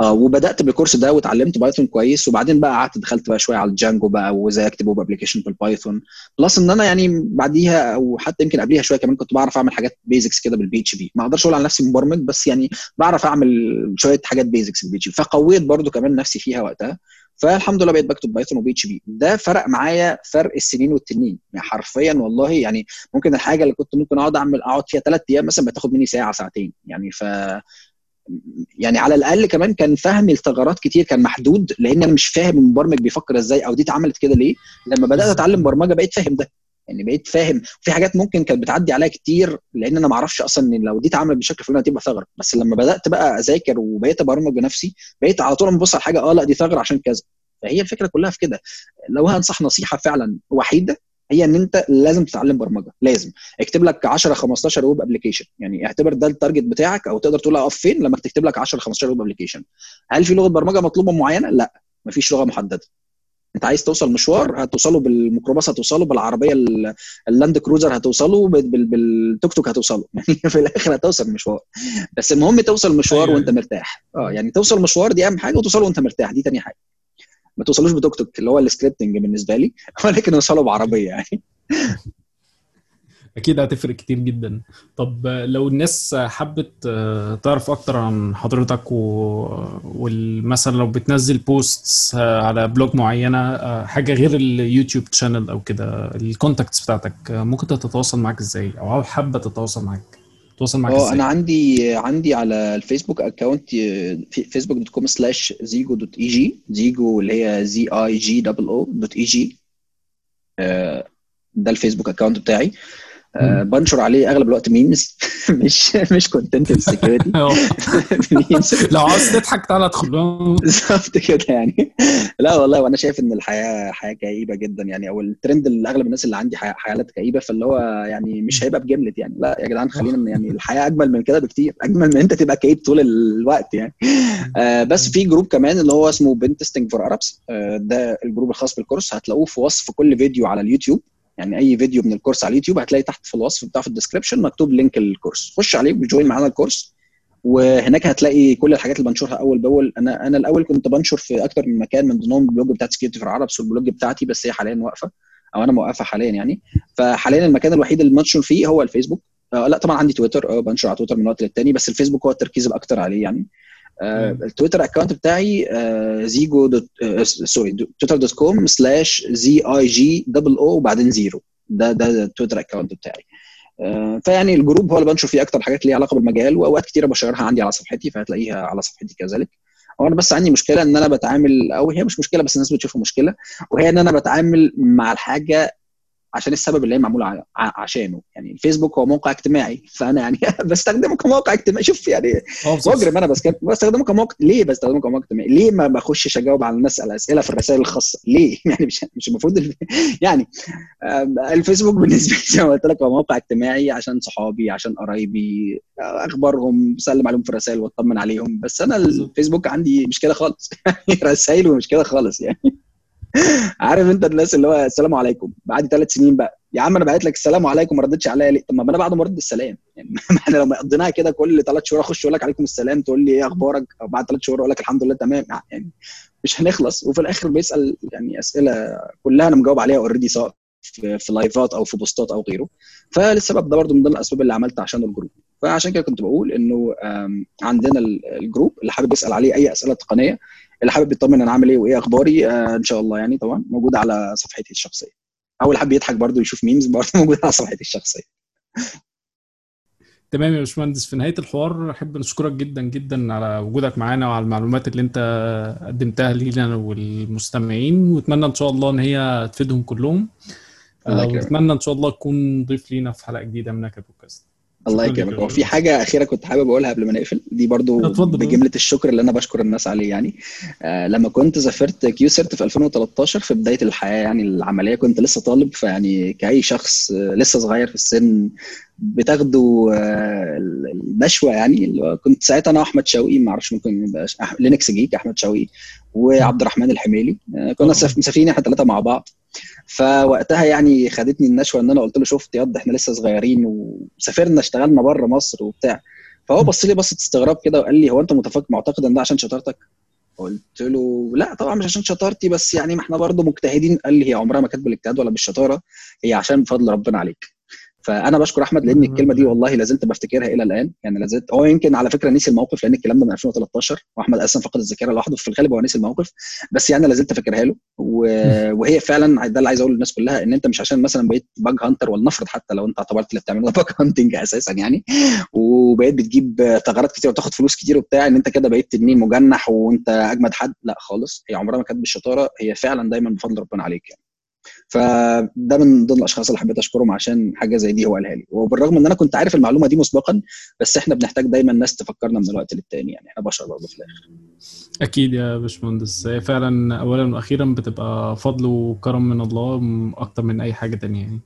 آه وبدأت بالكورس ده واتعلمت Python كويس وبعدين بقى قعدت دخلت بقى شوية على ال Django بقى وازاي اكتب web application بال Python plus ان أنا يعني بعديها أو حتى يمكن قبليها شوية كمان كنت بعرف أعمل حاجات basics كده بال PHP ما أقدرش أقول على نفسي مبرمج بس يعني بعرف أعمل شوية حاجات basics بال PHP فقويت برضو كمان نفسي فيها وقتها. فالحمد لله بقيت بكتب Python و PHP ده فرق معايا فرق السنين والتنين. يعني حرفيا والله يعني ممكن الحاجة اللي كنت ممكن أقعد أعمل أقعد فيها ثلاث أيام مثلا بتاخد مني ساعة ساعتين. يعني ف يعني على الأقل كمان كان فهمي لثغرات كتير كان محدود لأن أنا مش فاهم المبرمج بيفكر إزاي أو دي اتعملت كده ليه. لما بدأت أتعلم برمجة بقيت فاهم ده. يعني بقيت فاهم. في حاجات ممكن كانت بتعدي عليا كتير لأن أنا ما أعرفش أصلا إن لو دي اتعملت بشكل فلاني هتبقى ثغرة. بس لما بدأت بقى أذاكر وبقيت أبرمج بنفسي بقيت على طول ببص على حاجة آه لأ دي ثغرة عشان كذا. فهي الفكرة كلها في كده. لو هنصح نصيحة فعلا وحيدة هي إن أنت لازم تتعلم برمجة. لازم. اكتب لك 10 15 web application يعني اعتبر ده ال target بتاعك أو تقدر تقول اقف فين لما تكتب لك 10 15 web application هل في لغة برمجة مطلوبة معينة؟ لأ. مفيش لغة محددة. انت عايز توصل مشوار هتوصله بالميكروباص هتوصله بالعربية ال- ال Land Cruiser هتوصله بال- بال- بالتوك توك هتوصله. يعني في الآخر هتوصل مشوار. بس المهم توصل مشوار أيوة. وأنت مرتاح. آه يعني توصل مشوار دي أهم حاجة وتوصله وأنت مرتاح دي تاني حاجة. ما توصلوش بتوك توك اللي هو ال scripting بالنسبة لي ولكن اوصله بعربية يعني. أكيد هتفرق كتير جدا. طب لو الناس حبت آه، تعرف أكتر عن حضرتك و... والمثلا لو بتنزل posts على blog معينة آه، حاجة غير اليوتيوب channel أو كده ال contacts بتاعتك آه، ممكن تتواصل معاك إزاي؟ أو حابة تتواصل معاك؟ تتواصل معاك إزاي؟ أنا عندي عندي على الفيسبوك account في Facebook dot com slash زيجو dot e g زيجو اللي هي z e g double o dot e g ده الفيسبوك account بتاعي. آه، بنشر عليه أغلب الوقت memes مش مش content security لو عاوز تضحك تعالى ادخل. بالظبط كده يعني. لا والله وأنا شايف إن الحياة حياة كئيبة جدا يعني أو الترند اللي أغلب الناس اللي عندي حياتها كئيبة فاللي هو يعني مش هيبقى بجملة يعني. لا يا جدعان خلينا يعني الحياة أجمل من كده بكتير. أجمل من أنت تبقى كئيب طول الوقت يعني. آه بس في group كمان اللي هو اسمه Pen Testing for Arabs ده ال group الخاص بالكورس. هتلاقوه في وصف كل فيديو على اليوتيوب. يعني أي فيديو من الكورس على اليوتيوب هتلاقي تحت في الوصف بتاعه في ال description مكتوب link الكورس. خش عليه و join معانا الكورس. وهناك هتلاقي كل الحاجات اللي بنشرها أول بأول. أنا أنا الأول كنت بنشر في أكتر من مكان من ضمنهم ال blog بتاعت Security for Arabs وال blog بتاعتي بس هي حاليا واقفة أو أنا موقفها حاليا يعني. فحاليا المكان الوحيد اللي بنشر فيه هو الفيسبوك. آه لا طبعا عندي تويتر. آه بنشر على تويتر من وقت للتاني بس الفيسبوك هو التركيز الأكتر عليه يعني. ال Twitter account بتاعي آه Zigoo dot آه sorry Twitter dot com slash Z I G double O وبعدين zero. ده ده ال Twitter account بتاعي. آه، فيعني ال group هو اللي بنشر فيه أكتر حاجات ليها علاقة بالمجال وأوقات كتيرة بشيرها عندي على صفحتي فهتلاقيها على صفحتي كذلك. هو أنا بس عندي مشكلة إن أنا بتعامل أو هي مش مشكلة بس الناس بتشوفها مشكلة وهي إن أنا بتعامل مع الحاجة عشان السبب اللي هي معمولة عشانه. يعني الفيسبوك هو موقع اجتماعي فأنا يعني بستخدمه كموقع اجتماعي. شوف يعني. واجرم أنا بس بستخدمه كموقع ليه بستخدمه كموقع اجتماعي؟ ليه ما بخشش أجاوب على الناس على اسئله في الرسائل الخاصة؟ ليه؟ يعني مش مش المفروض الف... يعني الفيسبوك بالنسبة لي زي ما قلت لك هو موقع اجتماعي عشان صحابي عشان قرايبي أخبارهم بسلم عليهم في الرسائل واطمن عليهم. بس أنا الفيسبوك عندي مش كده خالص. رسائل مش كده خالص يعني. عارف انت الناس اللي هو السلام عليكم بعد ثلاث سنين بقى. يا عم أنا بعت لك السلام عليكم ما ردتش عليا ليه؟ طب ما أنا بعد ما أرد السلام. يعني إحنا لو قضيناها كده كل ثلاث شهور أخش أقول لك عليكم السلام تقول لي إيه أخبارك؟ أو بعد ثلاث شهور أقول لك الحمد لله تمام. يعني مش هنخلص. وفي الآخر بيسأل يعني أسئلة كلها أنا مجاوب عليها already سواء في, في لايفات أو في بوستات أو غيره. فالسبب ده برضو من ضمن الأسباب اللي عملت عشان ال group. فعشان كده كنت بقول إنه عندنا ال- ال group اللي حابب يسأل عليه أي أسئلة تقنية اللي حابب يطمن أنا عامل إيه وايه اخباري آه ان شاء الله يعني طبعا موجود على صفحتي الشخصية. أو اللي حابب يضحك برضو يشوف memes برضو موجود على صفحتي الشخصية. تمام يا باشمهندس. في نهاية الحوار أحب نشكرك جدا جدا على وجودك معانا وعلى المعلومات اللي أنت قدمتها لينا والمستمعين وأتمنى إن شاء الله إن هي تفيدهم كلهم. آه،. وأتمنى إن شاء الله تكون ضيف لينا في حلقة جديدة من نكد بودكاست الله يكرمك. هو في حاجة أخيرة كنت حابب أقولها قبل ما نقفل؟ دي برضو. بجملة الشكر اللي أنا بشكر الناس عليه يعني. آه لما كنت سافرت كيو سيرت في 2013 في بداية الحياة يعني العملية كنت لسه طالب فيعني كأي شخص آه، لسه صغير في السن بتاخدوا آه، النشوه يعني. كنت ساعتها أنا واحمد شوقي ما أعرفش ممكن يبقى Linux Geek أحمد شوقي وعبد الرحمن الحميلي. آه، كنا مسافرين إحنا ثلاثة مع بعض. فوقتها يعني خدتني النشوة إن أنا قلت له شفت ياض إحنا لسه صغيرين وسافرنا اشتغلنا بره مصر وبتاع. فهو بص لي بصة استغراب كده وقال لي هو أنت متفق معتقد إن ده عشان شطارتك؟ قلت له لا طبعا مش عشان شطارتي بس يعني ما إحنا برضه مجتهدين. قال لي هي عمرها ما كانت بالاجتهاد ولا بالشطارة هي عشان بفضل ربنا عليك. فأنا بشكر أحمد لأن الكلمة دي والله لازلت بفتكرها إلى الآن. يعني لازلت هو يمكن على فكرة نسي الموقف لأن الكلام ده من 2013 وأحمد أصلا فقد الذاكرة لوحده في الغالب هو نسي الموقف. بس يعني لازلت فاكرها له. و- وهي فعلا ده اللي عايز أقوله للناس كلها إن أنت مش عشان مثلا بقيت bug hunter ولنفرض حتى لو أنت اعتبرت اللي بتعمله bug hunting أساسا يعني. وبقيت بتجيب ثغرات كتير وتاخد فلوس كتير وبتاع إن أنت كده بقيت تنين مجنح وأنت أجمد حد. لا خالص هي عمرها ما كانت بالشطارة. هي فعلا دايما بفضل ربنا عليك يعني. فده من ضمن الأشخاص اللي حبيت أشكرهم عشان حاجة زي دي هو قالها لي. وبالرغم إن أنا كنت عارف المعلومة دي مسبقا بس إحنا بنحتاج دايما ناس تفكرنا من الوقت للتاني يعني إحنا بشر برضه في الآخر. أكيد يا باشمهندس. هي فعلا اولا وأخيرا بتبقى فضل وكرم من الله أكتر من أي حاجة تانية يعني.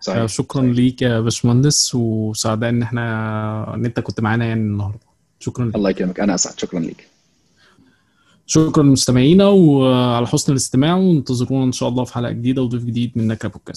صحيح شكرا صحيح. ليك يا باشمهندس وسعداء إن إحنا إن أنت كنت معانا يعني النهارده. شكرا ليك. الله يكرمك. أنا أسعد. شكرا ليك. شكرا لمستمعينا وعلى حسن الاستماع وانتظرونا إن شاء الله في حلقة جديدة وضيف جديد من نكره بودكاست.